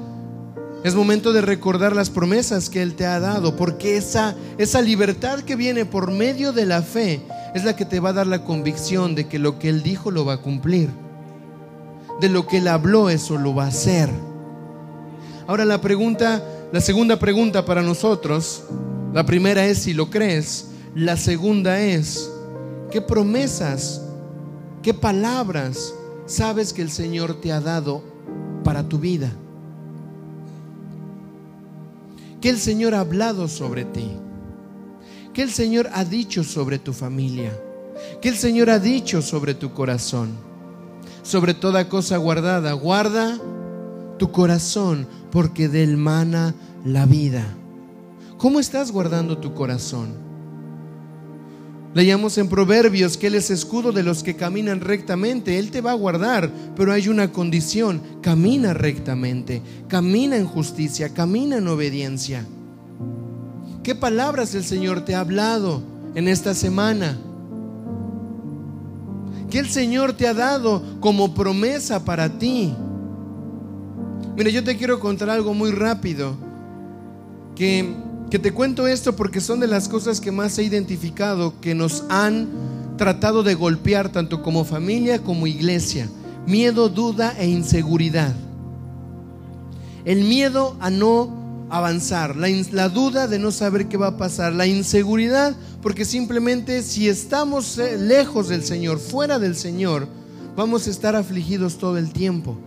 Es momento de recordar las promesas que Él te ha dado, porque esa, esa libertad que viene por medio de la fe es la que te va a dar la convicción de que lo que Él dijo lo va a cumplir de lo que él habló, eso lo va a hacer. Ahora la pregunta, la segunda pregunta para nosotros, la primera es si lo crees, la segunda es, ¿qué promesas, qué palabras sabes que el Señor te ha dado para tu vida? ¿Qué el Señor ha hablado sobre ti? ¿Qué el Señor ha dicho sobre tu familia? ¿Qué el Señor ha dicho sobre tu corazón? sobre toda cosa guardada. Guarda tu corazón, porque del mana la vida. ¿Cómo estás guardando tu corazón? Leíamos en Proverbios que Él es escudo de los que caminan rectamente. Él te va a guardar, pero hay una condición. Camina rectamente, camina en justicia, camina en obediencia. ¿Qué palabras el Señor te ha hablado en esta semana? que el Señor te ha dado como promesa para ti. Mira, yo te quiero contar algo muy rápido, que, que te cuento esto porque son de las cosas que más he identificado que nos han tratado de golpear tanto como familia como iglesia. Miedo, duda e inseguridad. El miedo a no avanzar, la, duda de no saber qué va a pasar, la inseguridad, porque simplemente si estamos eh, lejos del Señor, fuera del Señor, vamos a estar afligidos todo el tiempo.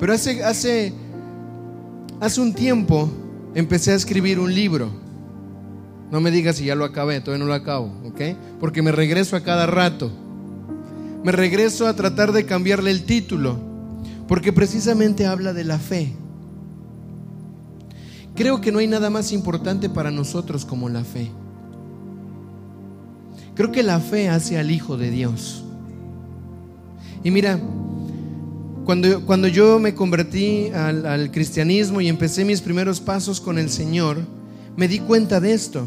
Pero hace, hace, hace un tiempo empecé a escribir un libro. No me digas si ya lo acabé, todavía no lo acabo, ¿ok? Porque me regreso a cada rato. Me regreso a tratar de cambiarle el título porque precisamente habla de la fe. Creo que no hay nada más importante para nosotros como la fe. Creo que la fe hace al Hijo de Dios. Y mira, cuando, cuando yo me convertí al, al cristianismo y empecé mis primeros pasos con el Señor, me di cuenta de esto.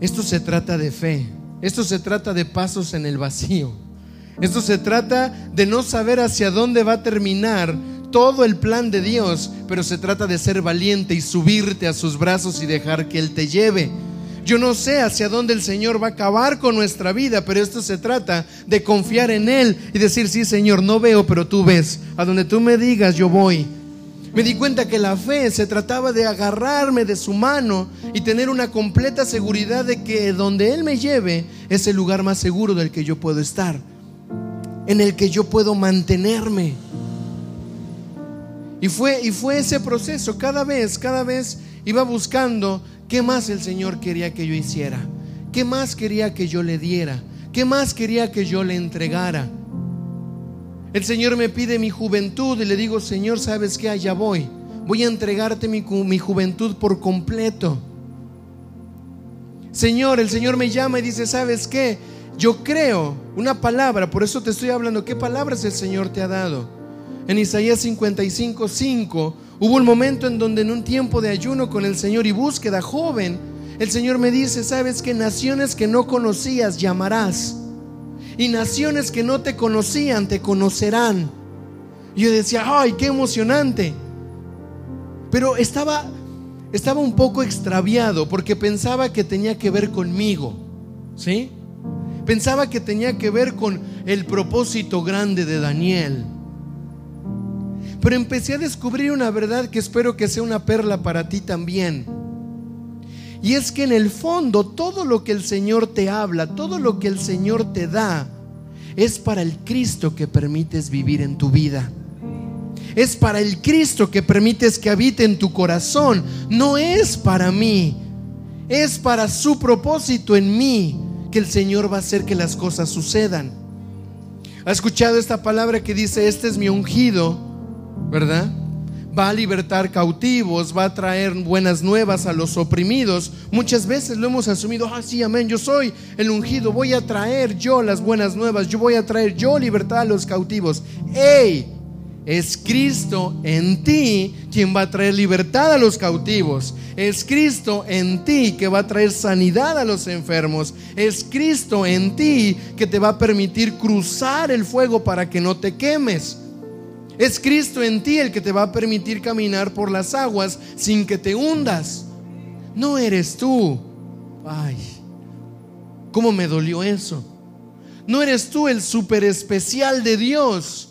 Esto se trata de fe. Esto se trata de pasos en el vacío. Esto se trata de no saber hacia dónde va a terminar todo el plan de Dios, pero se trata de ser valiente y subirte a sus brazos y dejar que Él te lleve. Yo no sé hacia dónde el Señor va a acabar con nuestra vida, pero esto se trata de confiar en Él y decir, sí Señor, no veo, pero tú ves. A donde tú me digas, yo voy. Me di cuenta que la fe se trataba de agarrarme de su mano y tener una completa seguridad de que donde Él me lleve es el lugar más seguro del que yo puedo estar en el que yo puedo mantenerme. Y fue, y fue ese proceso, cada vez, cada vez iba buscando qué más el Señor quería que yo hiciera, qué más quería que yo le diera, qué más quería que yo le entregara. El Señor me pide mi juventud y le digo, Señor, ¿sabes qué? Allá voy. Voy a entregarte mi, mi juventud por completo. Señor, el Señor me llama y dice, ¿sabes qué? Yo creo una palabra, por eso te estoy hablando, ¿qué palabras el Señor te ha dado? En Isaías 55, 5, hubo un momento en donde en un tiempo de ayuno con el Señor y búsqueda joven, el Señor me dice, sabes que naciones que no conocías llamarás y naciones que no te conocían te conocerán. Yo decía, ay, qué emocionante. Pero estaba, estaba un poco extraviado porque pensaba que tenía que ver conmigo. ¿Sí? Pensaba que tenía que ver con el propósito grande de Daniel. Pero empecé a descubrir una verdad que espero que sea una perla para ti también. Y es que en el fondo todo lo que el Señor te habla, todo lo que el Señor te da, es para el Cristo que permites vivir en tu vida. Es para el Cristo que permites que habite en tu corazón. No es para mí. Es para su propósito en mí que el Señor va a hacer que las cosas sucedan. ¿Ha escuchado esta palabra que dice, este es mi ungido? ¿Verdad? Va a libertar cautivos, va a traer buenas nuevas a los oprimidos. Muchas veces lo hemos asumido, ah, sí, amén, yo soy el ungido, voy a traer yo las buenas nuevas, yo voy a traer yo libertad a los cautivos. ¡Ey! Es Cristo en ti quien va a traer libertad a los cautivos. Es Cristo en ti que va a traer sanidad a los enfermos. Es Cristo en ti que te va a permitir cruzar el fuego para que no te quemes. Es Cristo en ti el que te va a permitir caminar por las aguas sin que te hundas. No eres tú. Ay, ¿cómo me dolió eso? No eres tú el super especial de Dios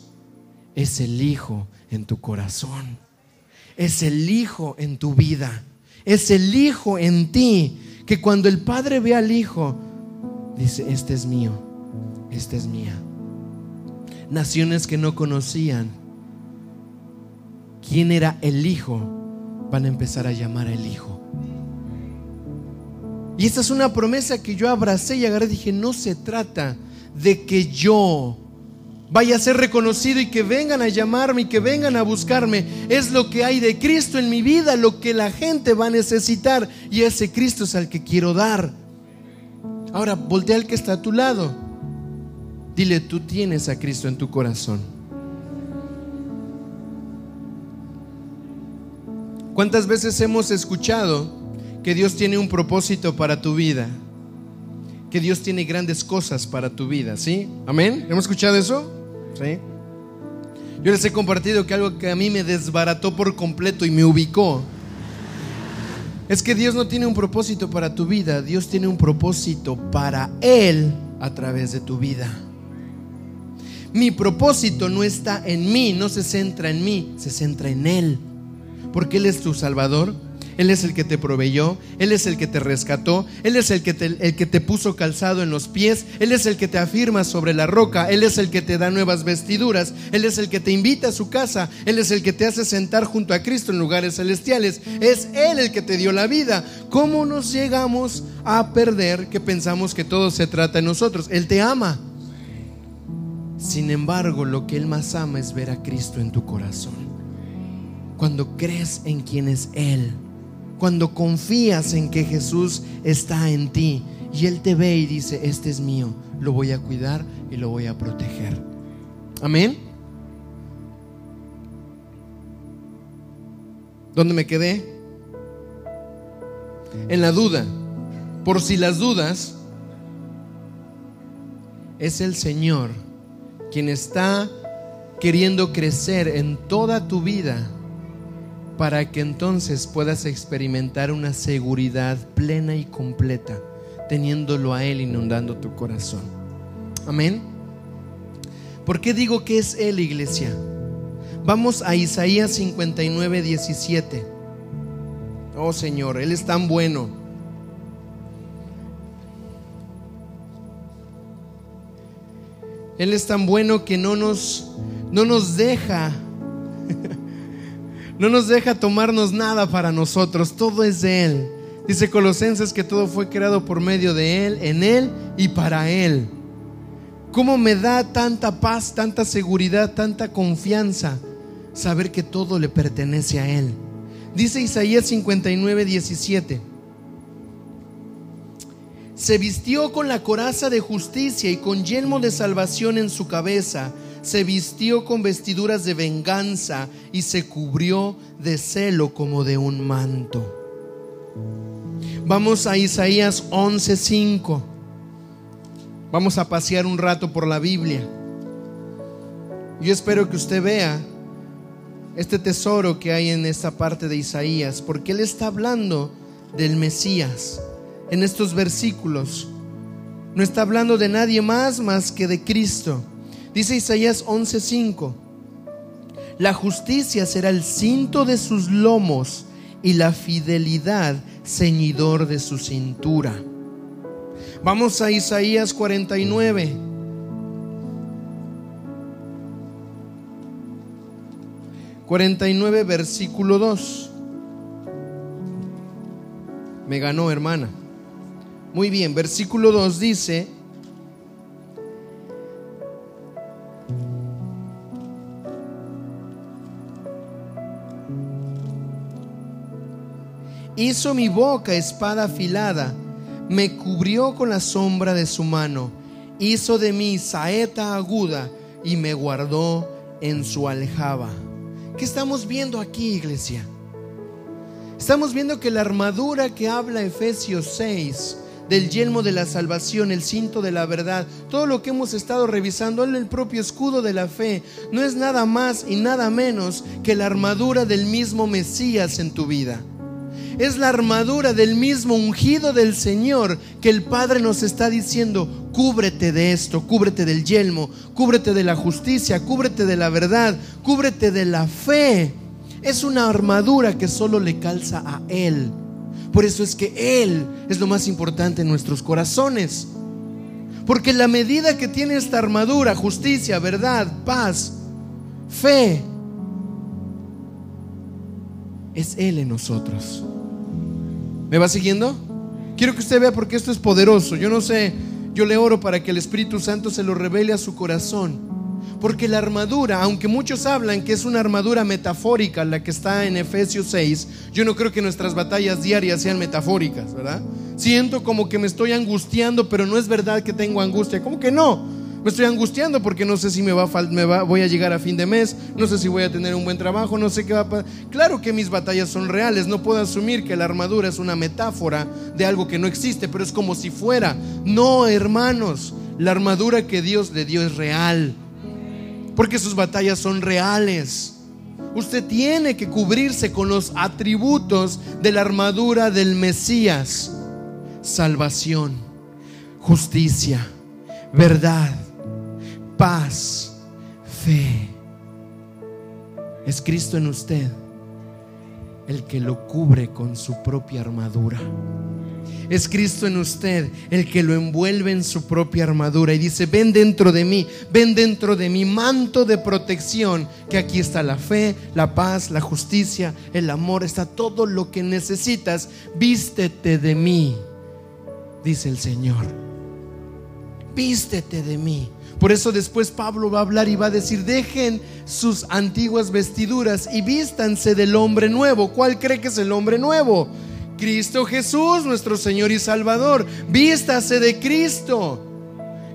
es el Hijo en tu corazón. Es el Hijo en tu vida. Es el Hijo en ti. Que cuando el Padre ve al Hijo, dice, este es mío, esta es mía. Naciones que no conocían quién era el Hijo, van a empezar a llamar al Hijo. Y esta es una promesa que yo abracé y agarré dije, no se trata de que yo vaya a ser reconocido y que vengan a llamarme y que vengan a buscarme. Es lo que hay de Cristo en mi vida, lo que la gente va a necesitar y ese Cristo es al que quiero dar. Ahora, voltea al que está a tu lado. Dile, tú tienes a Cristo en tu corazón. ¿Cuántas veces hemos escuchado que Dios tiene un propósito para tu vida? Que Dios tiene grandes cosas para tu vida, ¿sí? Amén. ¿Hemos escuchado eso? Yo les he compartido que algo que a mí me desbarató por completo y me ubicó es que Dios no tiene un propósito para tu vida, Dios tiene un propósito para Él a través de tu vida. Mi propósito no está en mí, no se centra en mí, se centra en Él, porque Él es tu Salvador, él es el que te proveyó, Él es el que te rescató, Él es el que te, el que te puso calzado en los pies, Él es el que te afirma sobre la roca, Él es el que te da nuevas vestiduras, Él es el que te invita a su casa, Él es el que te hace sentar junto a Cristo en lugares celestiales, es Él el que te dio la vida. ¿Cómo nos llegamos a perder que pensamos que todo se trata de nosotros? Él te ama. Sin embargo, lo que Él más ama es ver a Cristo en tu corazón. Cuando crees en quien es Él cuando confías en que Jesús está en ti y Él te ve y dice, este es mío, lo voy a cuidar y lo voy a proteger. Amén. ¿Dónde me quedé? En la duda. Por si las dudas, es el Señor quien está queriendo crecer en toda tu vida para que entonces puedas experimentar una seguridad plena y completa, teniéndolo a Él inundando tu corazón. Amén. ¿Por qué digo que es Él, iglesia? Vamos a Isaías 59, 17. Oh Señor, Él es tan bueno. Él es tan bueno que no nos, no nos deja no nos deja tomarnos nada para nosotros, todo es de Él. Dice Colosenses que todo fue creado por medio de Él, en Él y para Él. ¿Cómo me da tanta paz, tanta seguridad, tanta confianza saber que todo le pertenece a Él? Dice Isaías 59, 17. se vistió con la coraza de justicia y con yelmo de salvación en su cabeza, se vistió con vestiduras de venganza y se cubrió de celo como de un manto. Vamos a Isaías 11:5. Vamos a pasear un rato por la Biblia. Yo espero que usted vea este tesoro que hay en esta parte de Isaías, porque él está hablando del Mesías en estos versículos. No está hablando de nadie más más que de Cristo. Dice Isaías 11:5, la justicia será el cinto de sus lomos y la fidelidad ceñidor de su cintura. Vamos a Isaías 49. ...49 versículo 2... Me ganó hermana... Muy bien, versículo 2 dice... Hizo mi boca espada afilada, me cubrió con la sombra de su mano, hizo de mí saeta aguda y me guardó en su aljaba. ¿Qué estamos viendo aquí, iglesia? Estamos viendo que la armadura que habla Efesios 6 del yelmo de la salvación, el cinto de la verdad, todo lo que hemos estado revisando, el propio escudo de la fe, no es nada más y nada menos que la armadura del mismo Mesías en tu vida. Es la armadura del mismo ungido del Señor que el Padre nos está diciendo, cúbrete de esto, cúbrete del yelmo, cúbrete de la justicia, cúbrete de la verdad, cúbrete de la fe. Es una armadura que solo le calza a Él. Por eso es que Él es lo más importante en nuestros corazones. Porque la medida que tiene esta armadura, justicia, verdad, paz, fe, es Él en nosotros. ¿Me va siguiendo? Quiero que usted vea porque esto es poderoso. Yo no sé, yo le oro para que el Espíritu Santo se lo revele a su corazón. Porque la armadura, aunque muchos hablan que es una armadura metafórica la que está en Efesios 6, yo no creo que nuestras batallas diarias sean metafóricas, ¿verdad? Siento como que me estoy angustiando, pero no es verdad que tengo angustia. ¿Cómo que no? Me estoy angustiando porque no sé si me va, me va, voy a llegar a fin de mes, no sé si voy a tener un buen trabajo, no sé qué va a pasar. Claro que mis batallas son reales, no puedo asumir que la armadura es una metáfora de algo que no existe, pero es como si fuera. No, hermanos, la armadura que Dios le dio es real porque sus batallas son reales. Usted tiene que cubrirse con los atributos de la armadura del Mesías. Salvación, justicia, verdad, paz, fe. Es Cristo en usted el que lo cubre con su propia armadura. Es Cristo en usted el que lo envuelve en su propia armadura y dice, ven dentro de mí, ven dentro de mi manto de protección, que aquí está la fe, la paz, la justicia, el amor, está todo lo que necesitas, vístete de mí, dice el Señor. Vístete de mí. Por eso después Pablo va a hablar y va a decir, dejen sus antiguas vestiduras y vístanse del hombre nuevo. ¿Cuál cree que es el hombre nuevo? Cristo Jesús, nuestro Señor y Salvador. Vístase de Cristo.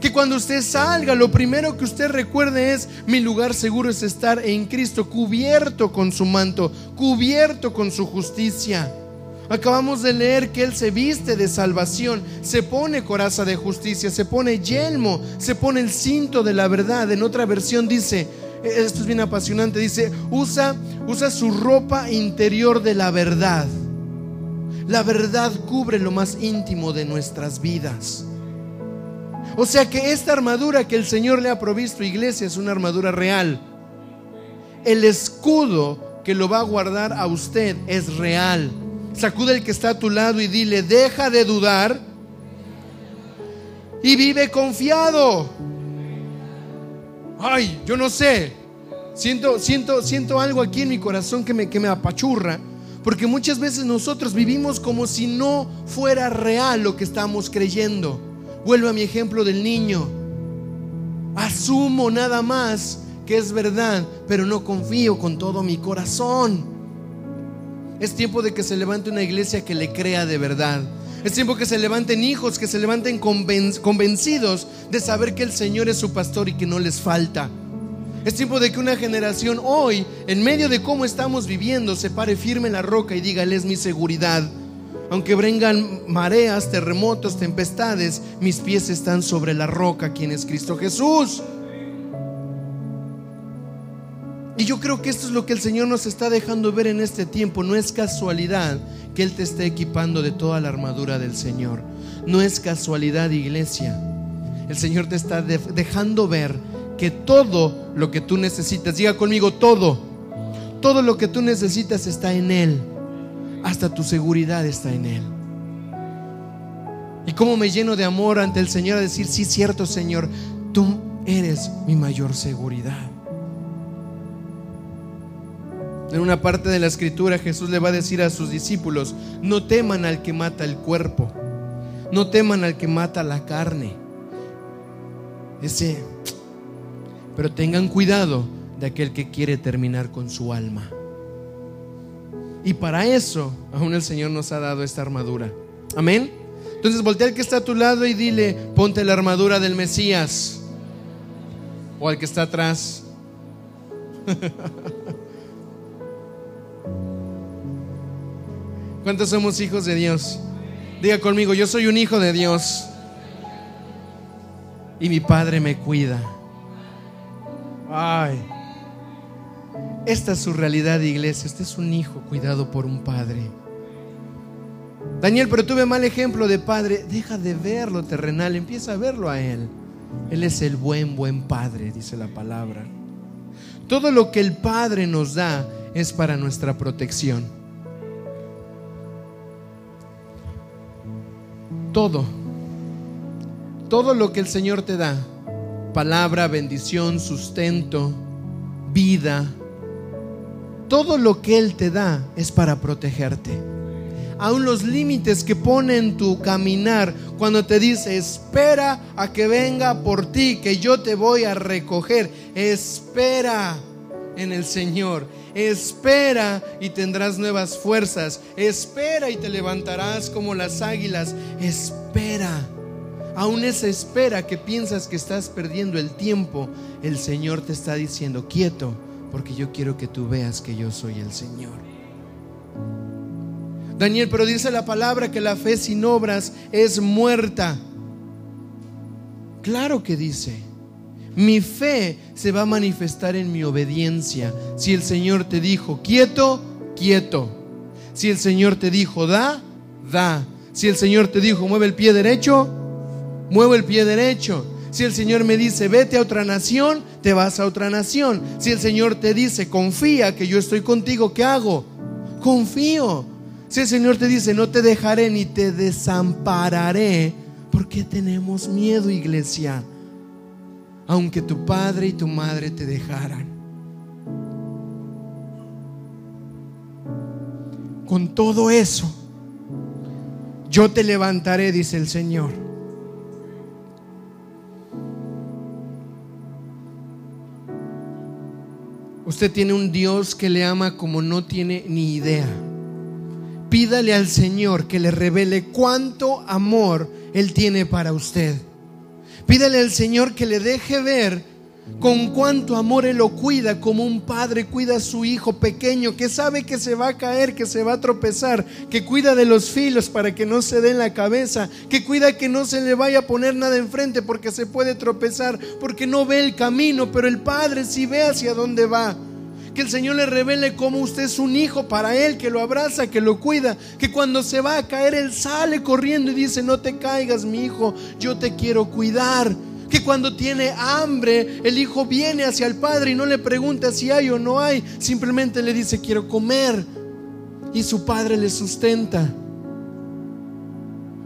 Que cuando usted salga, lo primero que usted recuerde es, mi lugar seguro es estar en Cristo, cubierto con su manto, cubierto con su justicia. Acabamos de leer que Él se viste de salvación, se pone coraza de justicia, se pone yelmo, se pone el cinto de la verdad. En otra versión dice, esto es bien apasionante, dice, usa, usa su ropa interior de la verdad. La verdad cubre lo más íntimo de nuestras vidas. O sea que esta armadura que el Señor le ha provisto, iglesia, es una armadura real. El escudo que lo va a guardar a usted es real Sacude el que está a tu lado y dile, deja de dudar y vive confiado. Ay, yo no sé. Siento, siento, siento algo aquí en mi corazón que me, que me apachurra. Porque muchas veces nosotros vivimos como si no fuera real lo que estamos creyendo. Vuelvo a mi ejemplo del niño. Asumo nada más que es verdad, pero no confío con todo mi corazón. Es tiempo de que se levante una iglesia que le crea de verdad. Es tiempo que se levanten hijos, que se levanten convencidos de saber que el Señor es su pastor y que no les falta. Es tiempo de que una generación hoy, en medio de cómo estamos viviendo, se pare firme en la roca y diga, Él es mi seguridad. Aunque vengan mareas, terremotos, tempestades, mis pies están sobre la roca, quien es Cristo Jesús. Y yo creo que esto es lo que el Señor nos está dejando ver en este tiempo. No es casualidad que Él te esté equipando de toda la armadura del Señor. No es casualidad, iglesia. El Señor te está dejando ver que todo lo que tú necesitas, diga conmigo todo, todo lo que tú necesitas está en Él. Hasta tu seguridad está en Él. Y cómo me lleno de amor ante el Señor a decir, sí, cierto Señor, tú eres mi mayor seguridad. En una parte de la escritura Jesús le va a decir a sus discípulos, no teman al que mata el cuerpo, no teman al que mata la carne. Ese pero tengan cuidado de aquel que quiere terminar con su alma. Y para eso aún el Señor nos ha dado esta armadura. Amén. Entonces voltea al que está a tu lado y dile, ponte la armadura del Mesías. O al que está atrás. ¿Cuántos somos hijos de Dios? Diga conmigo, yo soy un hijo de Dios. Y mi Padre me cuida. Ay. Esta es su realidad, iglesia. Este es un hijo cuidado por un padre. Daniel, pero tuve mal ejemplo de padre. Deja de verlo terrenal, empieza a verlo a él. Él es el buen, buen padre, dice la palabra. Todo lo que el Padre nos da es para nuestra protección. Todo. Todo lo que el Señor te da palabra, bendición, sustento, vida. Todo lo que Él te da es para protegerte. Aún los límites que pone en tu caminar cuando te dice, espera a que venga por ti, que yo te voy a recoger. Espera en el Señor. Espera y tendrás nuevas fuerzas. Espera y te levantarás como las águilas. Espera aún esa espera que piensas que estás perdiendo el tiempo, el Señor te está diciendo, quieto, porque yo quiero que tú veas que yo soy el Señor. Daniel, pero dice la palabra que la fe sin obras es muerta. Claro que dice. Mi fe se va a manifestar en mi obediencia. Si el Señor te dijo, quieto, quieto. Si el Señor te dijo, da, da. Si el Señor te dijo, mueve el pie derecho, muevo el pie derecho. Si el Señor me dice, vete a otra nación, te vas a otra nación. Si el Señor te dice, confía que yo estoy contigo, ¿qué hago? Confío. Si el Señor te dice, no te dejaré ni te desampararé, ¿por qué tenemos miedo, iglesia? Aunque tu padre y tu madre te dejaran. Con todo eso, yo te levantaré, dice el Señor. Usted tiene un Dios que le ama como no tiene ni idea. Pídale al Señor que le revele cuánto amor Él tiene para usted. Pídale al Señor que le deje ver con cuánto amor Él lo cuida, como un padre cuida a su hijo pequeño, que sabe que se va a caer, que se va a tropezar, que cuida de los filos para que no se dé en la cabeza, que cuida que no se le vaya a poner nada enfrente porque se puede tropezar, porque no ve el camino, pero el padre sí ve hacia dónde va que el Señor le revele cómo usted es un hijo para Él, que lo abraza, que lo cuida, que cuando se va a caer Él sale corriendo y dice, no te caigas mi hijo, yo te quiero cuidar. Que cuando tiene hambre, el hijo viene hacia el padre y no le pregunta si hay o no hay, simplemente le dice, quiero comer. Y su padre le sustenta.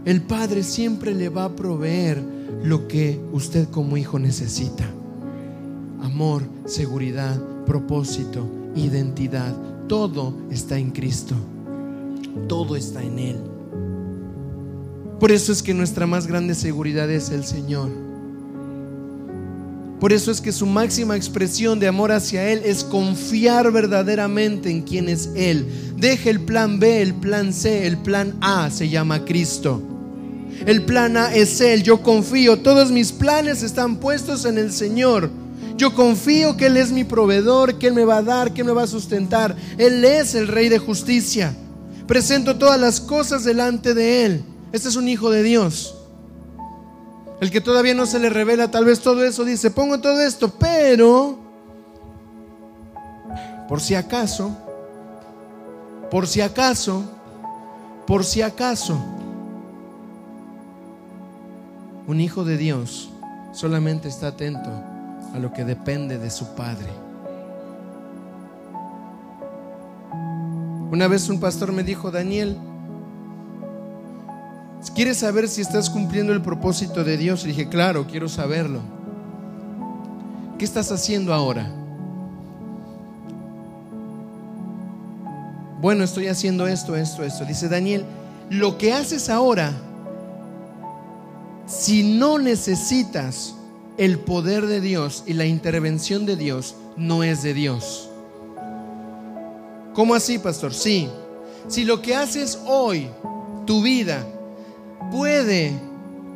El padre siempre le va a proveer lo que usted como hijo necesita. Amor, seguridad, propósito, identidad, todo está en Cristo. Todo está en Él. Por eso es que nuestra más grande seguridad es el Señor. Por eso es que su máxima expresión de amor hacia Él es confiar verdaderamente en quien es Él. Deje el plan B, el plan C, el plan A, se llama Cristo. El plan A es Él. Yo confío. Todos mis planes están puestos en el Señor. Yo confío que Él es mi proveedor, que Él me va a dar, que Él me va a sustentar. Él es el Rey de justicia. Presento todas las cosas delante de Él. Este es un hijo de Dios. El que todavía no se le revela tal vez todo eso dice, pongo todo esto, pero por si acaso, por si acaso, por si acaso, un hijo de Dios solamente está atento a lo que depende de su padre. Una vez un pastor me dijo, Daniel, ¿Quieres saber si estás cumpliendo el propósito de Dios? Y dije, claro, quiero saberlo. ¿Qué estás haciendo ahora? Bueno, estoy haciendo esto, esto, esto. Dice Daniel, lo que haces ahora, si no necesitas el poder de Dios y la intervención de Dios, no es de Dios. ¿Cómo así, pastor? Sí. Si lo que haces hoy, tu vida, puede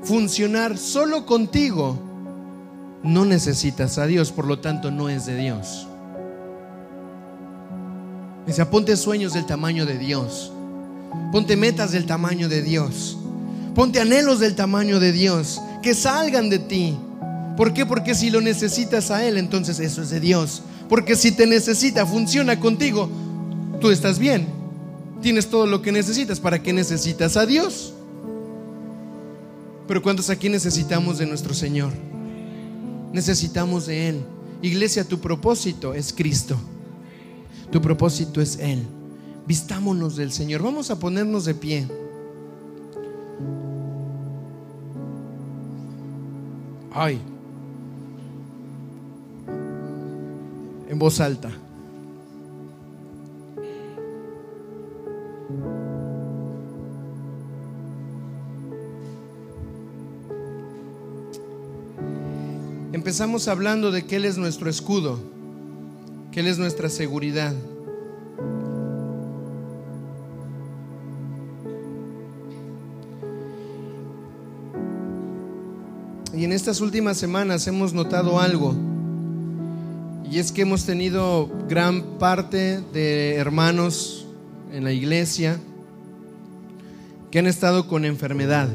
funcionar solo contigo, no necesitas a Dios, por lo tanto no es de Dios. Dice, ponte sueños del tamaño de Dios. Ponte metas del tamaño de Dios. Ponte anhelos del tamaño de Dios. Que salgan de ti. ¿Por qué? Porque si lo necesitas a Él, entonces eso es de Dios. Porque si te necesita, funciona contigo, tú estás bien. Tienes todo lo que necesitas. ¿Para qué necesitas a Dios? Pero ¿cuántos aquí necesitamos de nuestro Señor? Necesitamos de Él. Iglesia, tu propósito es Cristo. Tu propósito es Él. Vistámonos del Señor. Vamos a ponernos de pie. Ay. En voz alta. empezamos hablando de que Él es nuestro escudo, que Él es nuestra seguridad. Y en estas últimas semanas hemos notado algo, y es que hemos tenido gran parte de hermanos en la iglesia que han estado con enfermedad,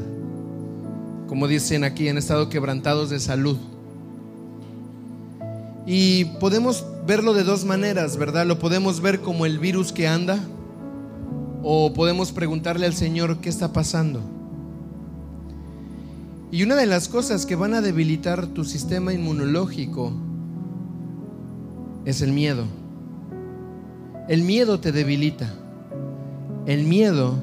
como dicen aquí, han estado quebrantados de salud. Y podemos verlo de dos maneras, ¿verdad? Lo podemos ver como el virus que anda o podemos preguntarle al Señor qué está pasando. Y una de las cosas que van a debilitar tu sistema inmunológico es el miedo. El miedo te debilita. El miedo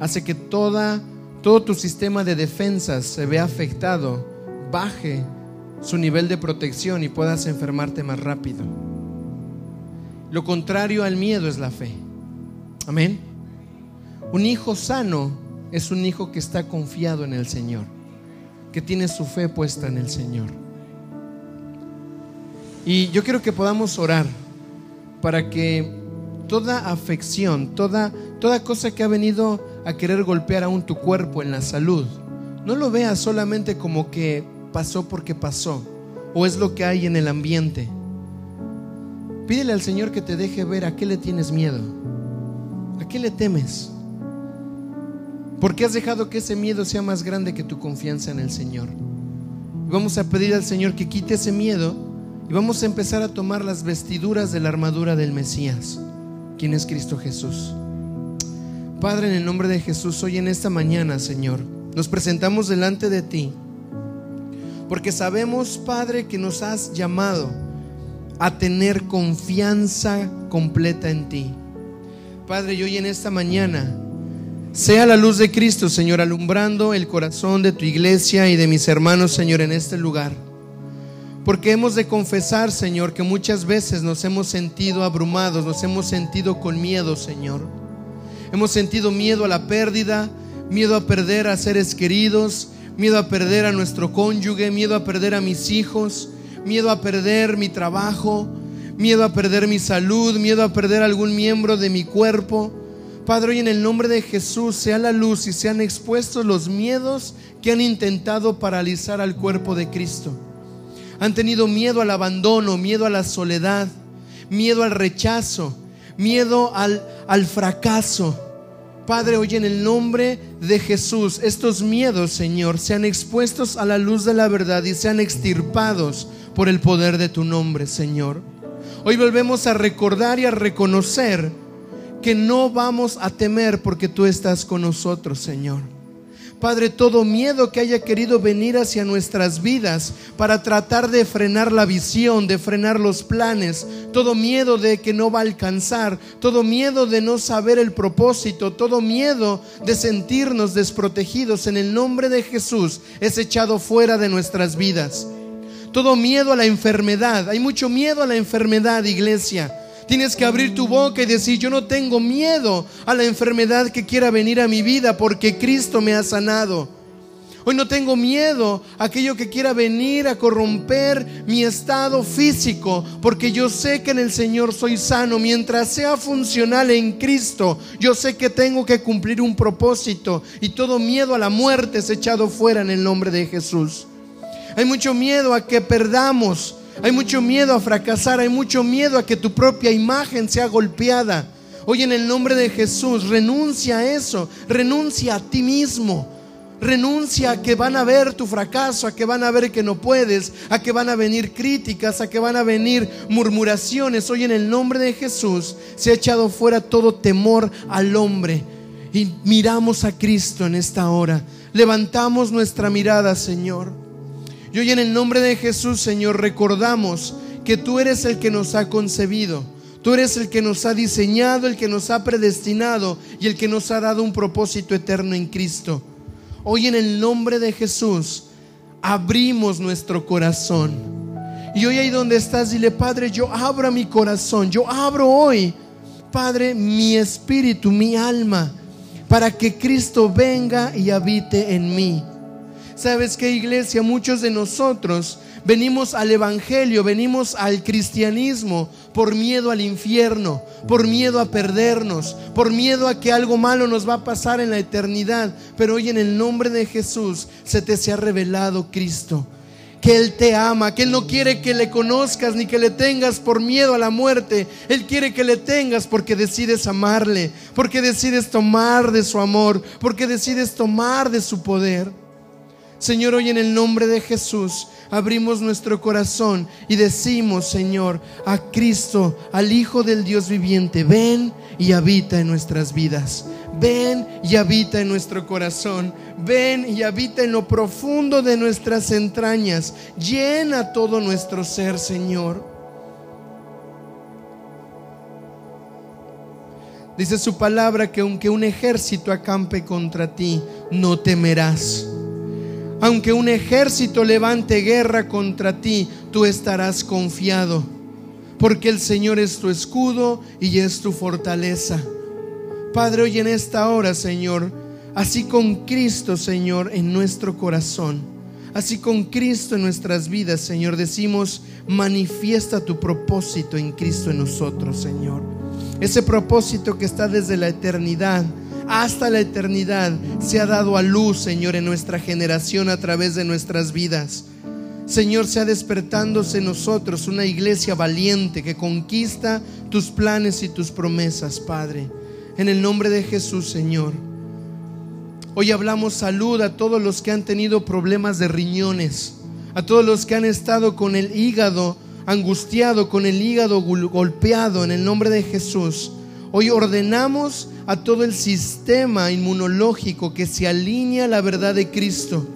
hace que toda, todo tu sistema de defensas se vea afectado, baje su nivel de protección y puedas enfermarte más rápido. Lo contrario al miedo es la fe. Amén. Un hijo sano es un hijo que está confiado en el Señor, que tiene su fe puesta en el Señor. Y yo quiero que podamos orar para que toda afección, toda, toda cosa que ha venido a querer golpear aún tu cuerpo en la salud, no lo veas solamente como que pasó porque pasó o es lo que hay en el ambiente. Pídele al Señor que te deje ver a qué le tienes miedo, a qué le temes. ¿Por qué has dejado que ese miedo sea más grande que tu confianza en el Señor? Vamos a pedir al Señor que quite ese miedo y vamos a empezar a tomar las vestiduras de la armadura del Mesías, quien es Cristo Jesús. Padre, en el nombre de Jesús, hoy en esta mañana, Señor, nos presentamos delante de ti porque sabemos, Padre, que nos has llamado a tener confianza completa en ti. Padre, y hoy en esta mañana, sea la luz de Cristo, Señor, alumbrando el corazón de tu iglesia y de mis hermanos, Señor, en este lugar. Porque hemos de confesar, Señor, que muchas veces nos hemos sentido abrumados, nos hemos sentido con miedo, Señor. Hemos sentido miedo a la pérdida, miedo a perder a seres queridos, miedo a perder a nuestro cónyuge, miedo a perder a mis hijos, miedo a perder mi trabajo, miedo a perder mi salud, miedo a perder algún miembro de mi cuerpo. Padre, hoy en el nombre de Jesús sea la luz y sean expuestos los miedos que han intentado paralizar al cuerpo de Cristo. Han tenido miedo al abandono, miedo a la soledad, miedo al rechazo, miedo al, al fracaso. Padre, hoy en el nombre de Jesús, estos miedos, Señor, sean expuestos a la luz de la verdad y sean extirpados por el poder de tu nombre, Señor. Hoy volvemos a recordar y a reconocer que no vamos a temer porque tú estás con nosotros, Señor. Padre, todo miedo que haya querido venir hacia nuestras vidas para tratar de frenar la visión, de frenar los planes, todo miedo de que no va a alcanzar, todo miedo de no saber el propósito, todo miedo de sentirnos desprotegidos en el nombre de Jesús es echado fuera de nuestras vidas. Todo miedo a la enfermedad, hay mucho miedo a la enfermedad, iglesia. Tienes que abrir tu boca y decir, yo no tengo miedo a la enfermedad que quiera venir a mi vida porque Cristo me ha sanado. Hoy no tengo miedo a aquello que quiera venir a corromper mi estado físico, porque yo sé que en el Señor soy sano. Mientras sea funcional en Cristo, yo sé que tengo que cumplir un propósito y todo miedo a la muerte es echado fuera en el nombre de Jesús. Hay mucho miedo a que perdamos hay mucho miedo a fracasar, hay mucho miedo a que tu propia imagen sea golpeada. Hoy en el nombre de Jesús, renuncia a eso, renuncia a ti mismo. Renuncia a que van a ver tu fracaso, a que van a ver que no puedes, a que van a venir críticas, a que van a venir murmuraciones. Hoy en el nombre de Jesús se ha echado fuera todo temor al hombre. Y miramos a Cristo en esta hora. Levantamos nuestra mirada, Señor. Y hoy en el nombre de Jesús, Señor, recordamos que tú eres el que nos ha concebido. Tú eres el que nos ha diseñado, el que nos ha predestinado y el que nos ha dado un propósito eterno en Cristo. Hoy en el nombre de Jesús abrimos nuestro corazón. Y hoy ahí donde estás, dile, Padre, yo abro mi corazón, yo abro hoy, Padre, mi espíritu, mi alma, para que Cristo venga y habite en mí. ¿Sabes qué, iglesia? Muchos de nosotros venimos al Evangelio, venimos al cristianismo por miedo al infierno, por miedo a perdernos, por miedo a que algo malo nos va a pasar en la eternidad. Pero hoy en el nombre de Jesús se te se ha revelado Cristo que Él te ama, que Él no quiere que le conozcas ni que le tengas por miedo a la muerte. Él quiere que le tengas porque decides amarle, porque decides tomar de su amor, porque decides tomar de su poder. Señor, hoy en el nombre de Jesús abrimos nuestro corazón y decimos, Señor, a Cristo, al Hijo del Dios viviente, ven y habita en nuestras vidas. Ven y habita en nuestro corazón. Ven y habita en lo profundo de nuestras entrañas. Llena todo nuestro ser, Señor. Dice su palabra que aunque un ejército acampe contra ti, no temerás aunque un ejército levante guerra contra ti, tú estarás confiado, porque el Señor es tu escudo y es tu fortaleza. Padre, hoy en esta hora, Señor, así con Cristo, Señor, en nuestro corazón, así con Cristo en nuestras vidas, Señor, decimos, manifiesta tu propósito en Cristo en nosotros, Señor. Ese propósito que está desde la eternidad hasta la eternidad se ha dado a luz, Señor, en nuestra generación a través de nuestras vidas. Señor, sea despertándose en nosotros una iglesia valiente que conquista tus planes y tus promesas, Padre. En el nombre de Jesús, Señor. Hoy hablamos salud a todos los que han tenido problemas de riñones, a todos los que han estado con el hígado angustiado, con el hígado golpeado, en el nombre de Jesús. Hoy ordenamos a todo el sistema inmunológico que se alinea a la verdad de Cristo.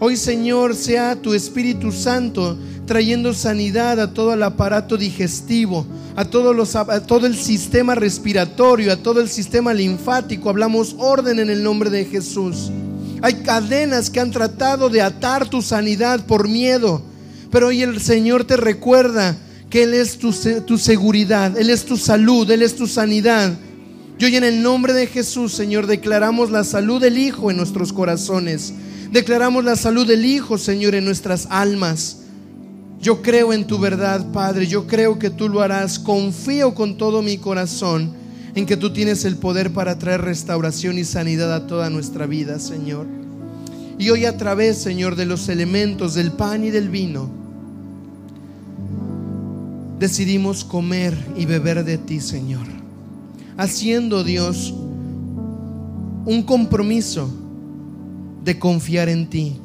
Hoy, Señor, sea tu Espíritu Santo trayendo sanidad a todo el aparato digestivo, a, a todo el sistema respiratorio, a todo el sistema linfático. Hablamos orden en el nombre de Jesús. Hay cadenas que han tratado de atar tu sanidad por miedo, pero hoy el Señor te recuerda que Él es tu, seguridad, Él es tu salud, Él es tu sanidad. Y hoy en el nombre de Jesús, Señor, declaramos la salud del Hijo en nuestros corazones. Declaramos la salud del Hijo, Señor, en nuestras almas. Yo creo en tu verdad, Padre. Yo creo que tú lo harás. Confío con todo mi corazón en que tú tienes el poder para traer restauración y sanidad a toda nuestra vida, Señor. Y hoy a través, Señor, de los elementos del pan y del vino, decidimos comer y beber de ti, Señor. Haciendo, Dios, un compromiso de confiar en ti.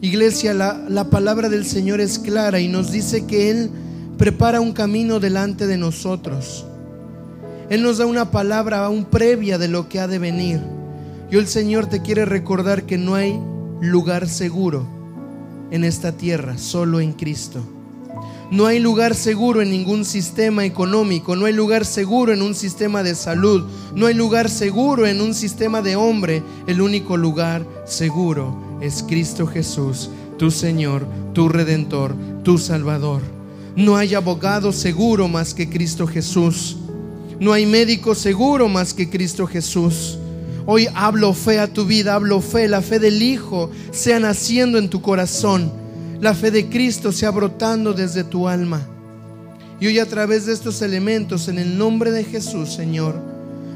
Iglesia, la, la, palabra del Señor es clara y nos dice que Él prepara un camino delante de nosotros. Él nos da una palabra aún previa de lo que ha de venir. Y el Señor te quiere recordar que no hay lugar seguro en esta tierra, solo en Cristo. No hay lugar seguro en ningún sistema económico, no hay lugar seguro en un sistema de salud, no hay lugar seguro en un sistema de hombre. El único lugar seguro es Cristo Jesús, tu Señor, tu Redentor, tu Salvador. No hay abogado seguro más que Cristo Jesús. No hay médico seguro más que Cristo Jesús. Hoy hablo fe a tu vida, hablo fe, la fe del Hijo sea naciendo en tu corazón, la fe de Cristo sea brotando desde tu alma. Y hoy a través de estos elementos, en el nombre de Jesús, Señor,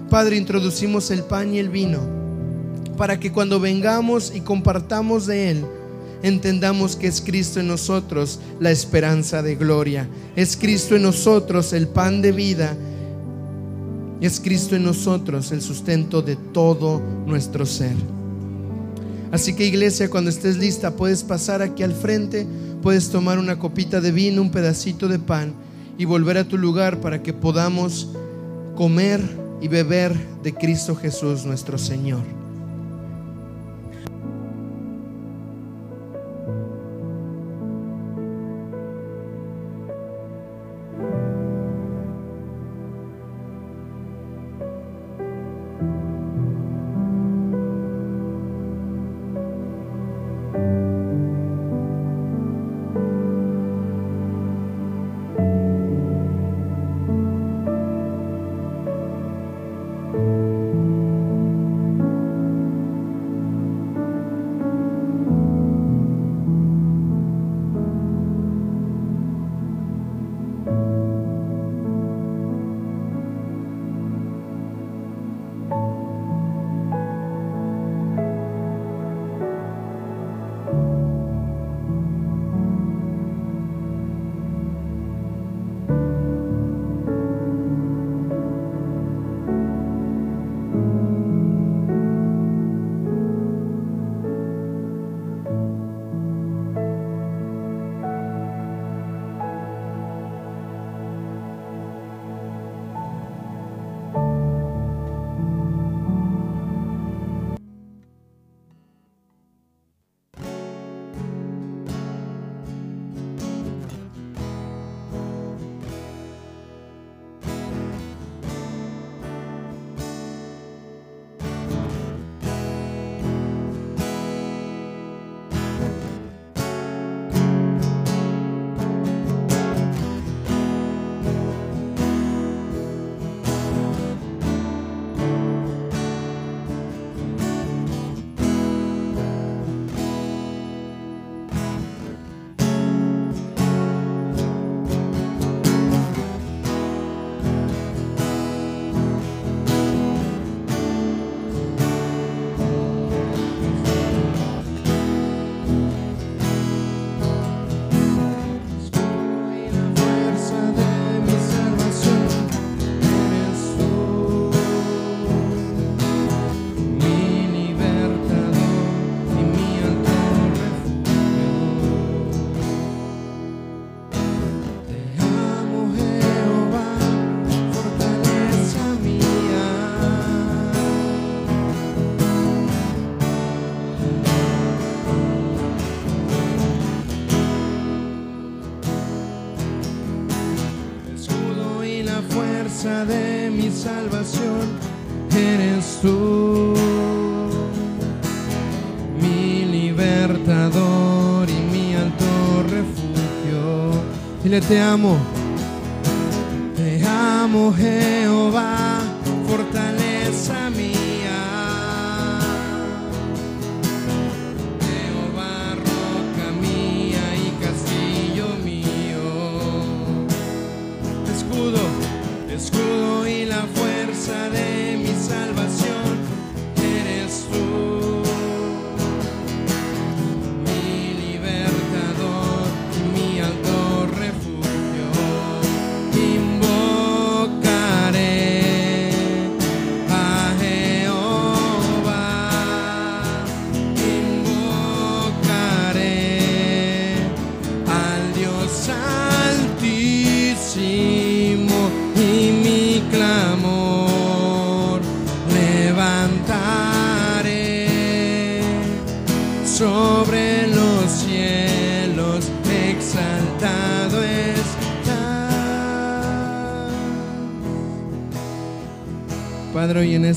Padre, introducimos el pan y el vino, para que cuando vengamos y compartamos de Él, entendamos que es Cristo en nosotros la esperanza de gloria, es Cristo en nosotros el pan de vida es Cristo en nosotros el sustento de todo nuestro ser. Así que iglesia, cuando estés lista, puedes pasar aquí al frente, puedes tomar una copita de vino, un pedacito de pan y volver a tu lugar para que podamos comer y beber de Cristo Jesús nuestro Señor. Te amo. Te amo Jehová,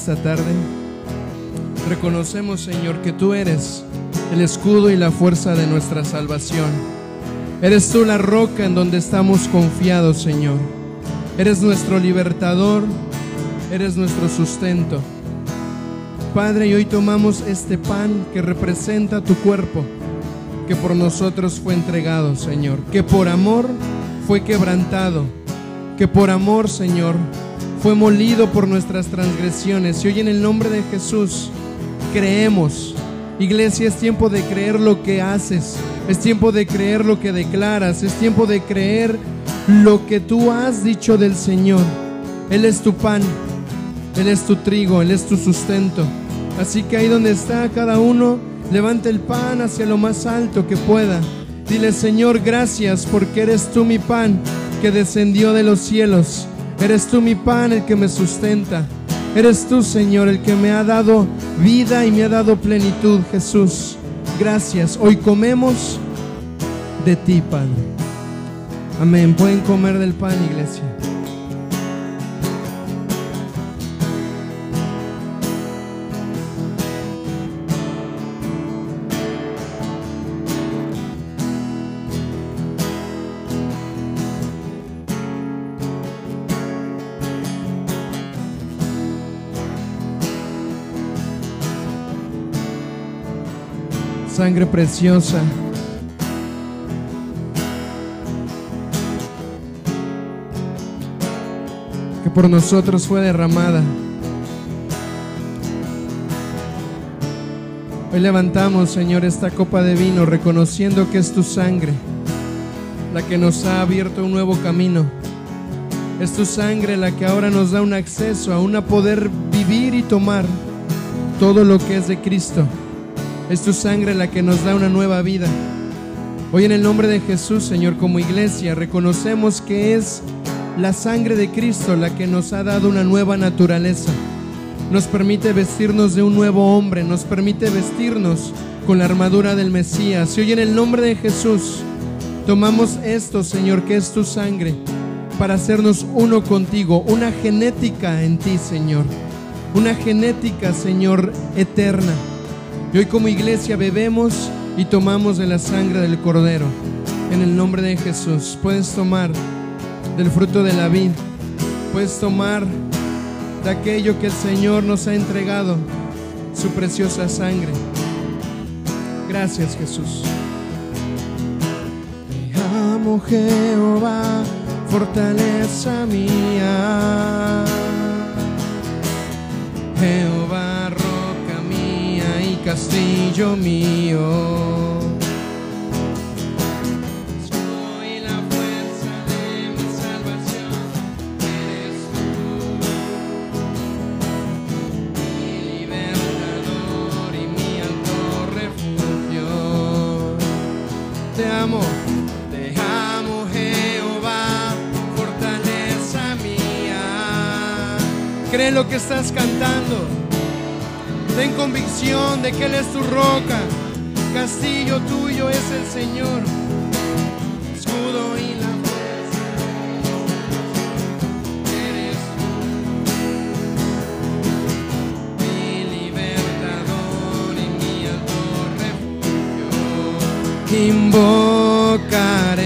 esta tarde reconocemos, Señor, que tú eres el escudo y la fuerza de nuestra salvación. Eres tú la roca en donde estamos confiados, Señor. Eres nuestro libertador, eres nuestro sustento. Padre, y hoy tomamos este pan que representa tu cuerpo, que por nosotros fue entregado, Señor, que por amor fue quebrantado, que por amor, Señor, fue molido por nuestras transgresiones. Y hoy en el nombre de Jesús creemos. Iglesia, es tiempo de creer lo que haces, es tiempo de creer lo que declaras, es tiempo de creer lo que tú has dicho del Señor. Él es tu pan, Él es tu trigo, Él es tu sustento. Así que ahí donde está cada uno, levante el pan hacia lo más alto que pueda. Dile, Señor, gracias porque eres tú mi pan que descendió de los cielos. Eres tú mi pan el que me sustenta. Eres tú, Señor, el que me ha dado vida y me ha dado plenitud, Jesús. Gracias. Hoy comemos de ti, Padre. Amén. Pueden comer del pan, iglesia. Sangre preciosa. que por nosotros fue derramada. Hoy levantamos, Señor, esta copa de vino reconociendo que es tu sangre la que nos ha abierto un nuevo camino. Es tu sangre la que ahora nos da un acceso a una poder vivir y tomar todo lo que es de Cristo. Es tu sangre la que nos da una nueva vida. Hoy en el nombre de Jesús, Señor, como iglesia, reconocemos que es la sangre de Cristo la que nos ha dado una nueva naturaleza. Nos permite vestirnos de un nuevo hombre, nos permite vestirnos con la armadura del Mesías. Y hoy en el nombre de Jesús, tomamos esto, Señor, que es tu sangre, para hacernos uno contigo, una genética en ti, Señor. Una genética, Señor, eterna y hoy como iglesia bebemos y tomamos de la sangre del Cordero. En el nombre de Jesús. Puedes tomar del fruto de la vid. Puedes tomar de aquello que el Señor nos ha entregado, su preciosa sangre. Gracias Jesús. Te amo Jehová, fortaleza mía. Jehová castillo mío. Soy la fuerza de mi salvación, eres tú, mi libertador y mi alto refugio. Te amo, Jehová, fortaleza mía. Cree lo que estás cantando. Convicción de que Él es tu roca. Castillo tuyo es el Señor. Escudo y la fuerza. Eres mi libertador y mi alto. Invocaré.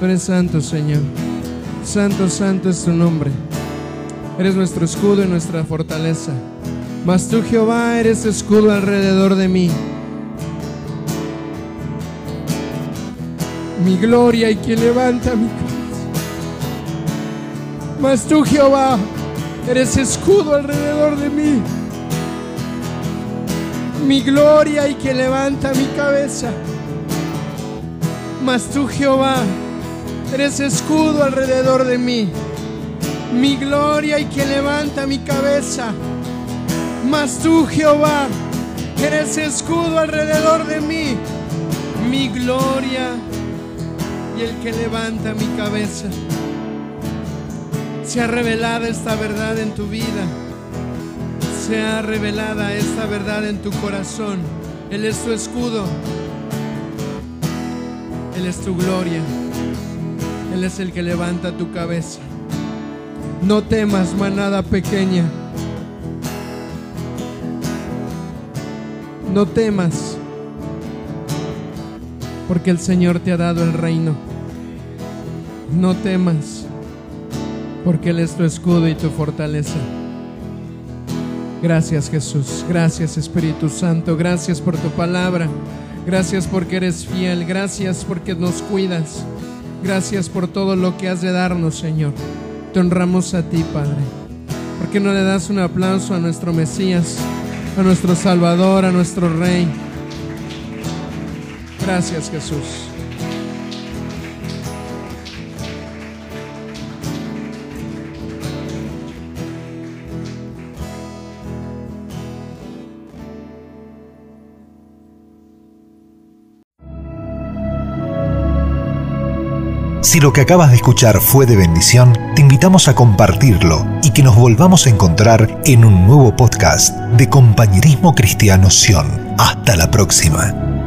Tú eres santo, Señor. Santo, santo es tu nombre. Eres nuestro escudo y nuestra fortaleza. Mas tú, Jehová, eres escudo alrededor de mí. Mi gloria y quien levanta mi cabeza. Mas tú, Jehová, eres escudo alrededor de mí. Mi gloria y quien levanta mi cabeza. Mas tú, Jehová, eres escudo alrededor de mí. Mi gloria y quien levanta mi cabeza. Mas tú, Jehová, eres escudo alrededor de mí. Mi gloria y el que levanta mi cabeza. Se ha revelado esta verdad en tu vida. Se ha revelada esta verdad en tu corazón. Él es tu escudo. Él es tu gloria. Él es el que levanta tu cabeza. No temas, manada pequeña. No temas, porque el Señor te ha dado el reino. No temas, porque Él es tu escudo y tu fortaleza. Gracias Jesús, gracias Espíritu Santo, gracias por tu palabra, gracias porque eres fiel, gracias porque nos cuidas, gracias por todo lo que has de darnos, Señor. Te honramos a ti, Padre. ¿Por qué no le das un aplauso a nuestro Mesías, a nuestro Salvador, a nuestro Rey? Gracias, Jesús. Si lo que acabas de escuchar fue de bendición, te invitamos a compartirlo y que nos volvamos a encontrar en un nuevo podcast de Compañerismo Cristiano Sion. Hasta la próxima.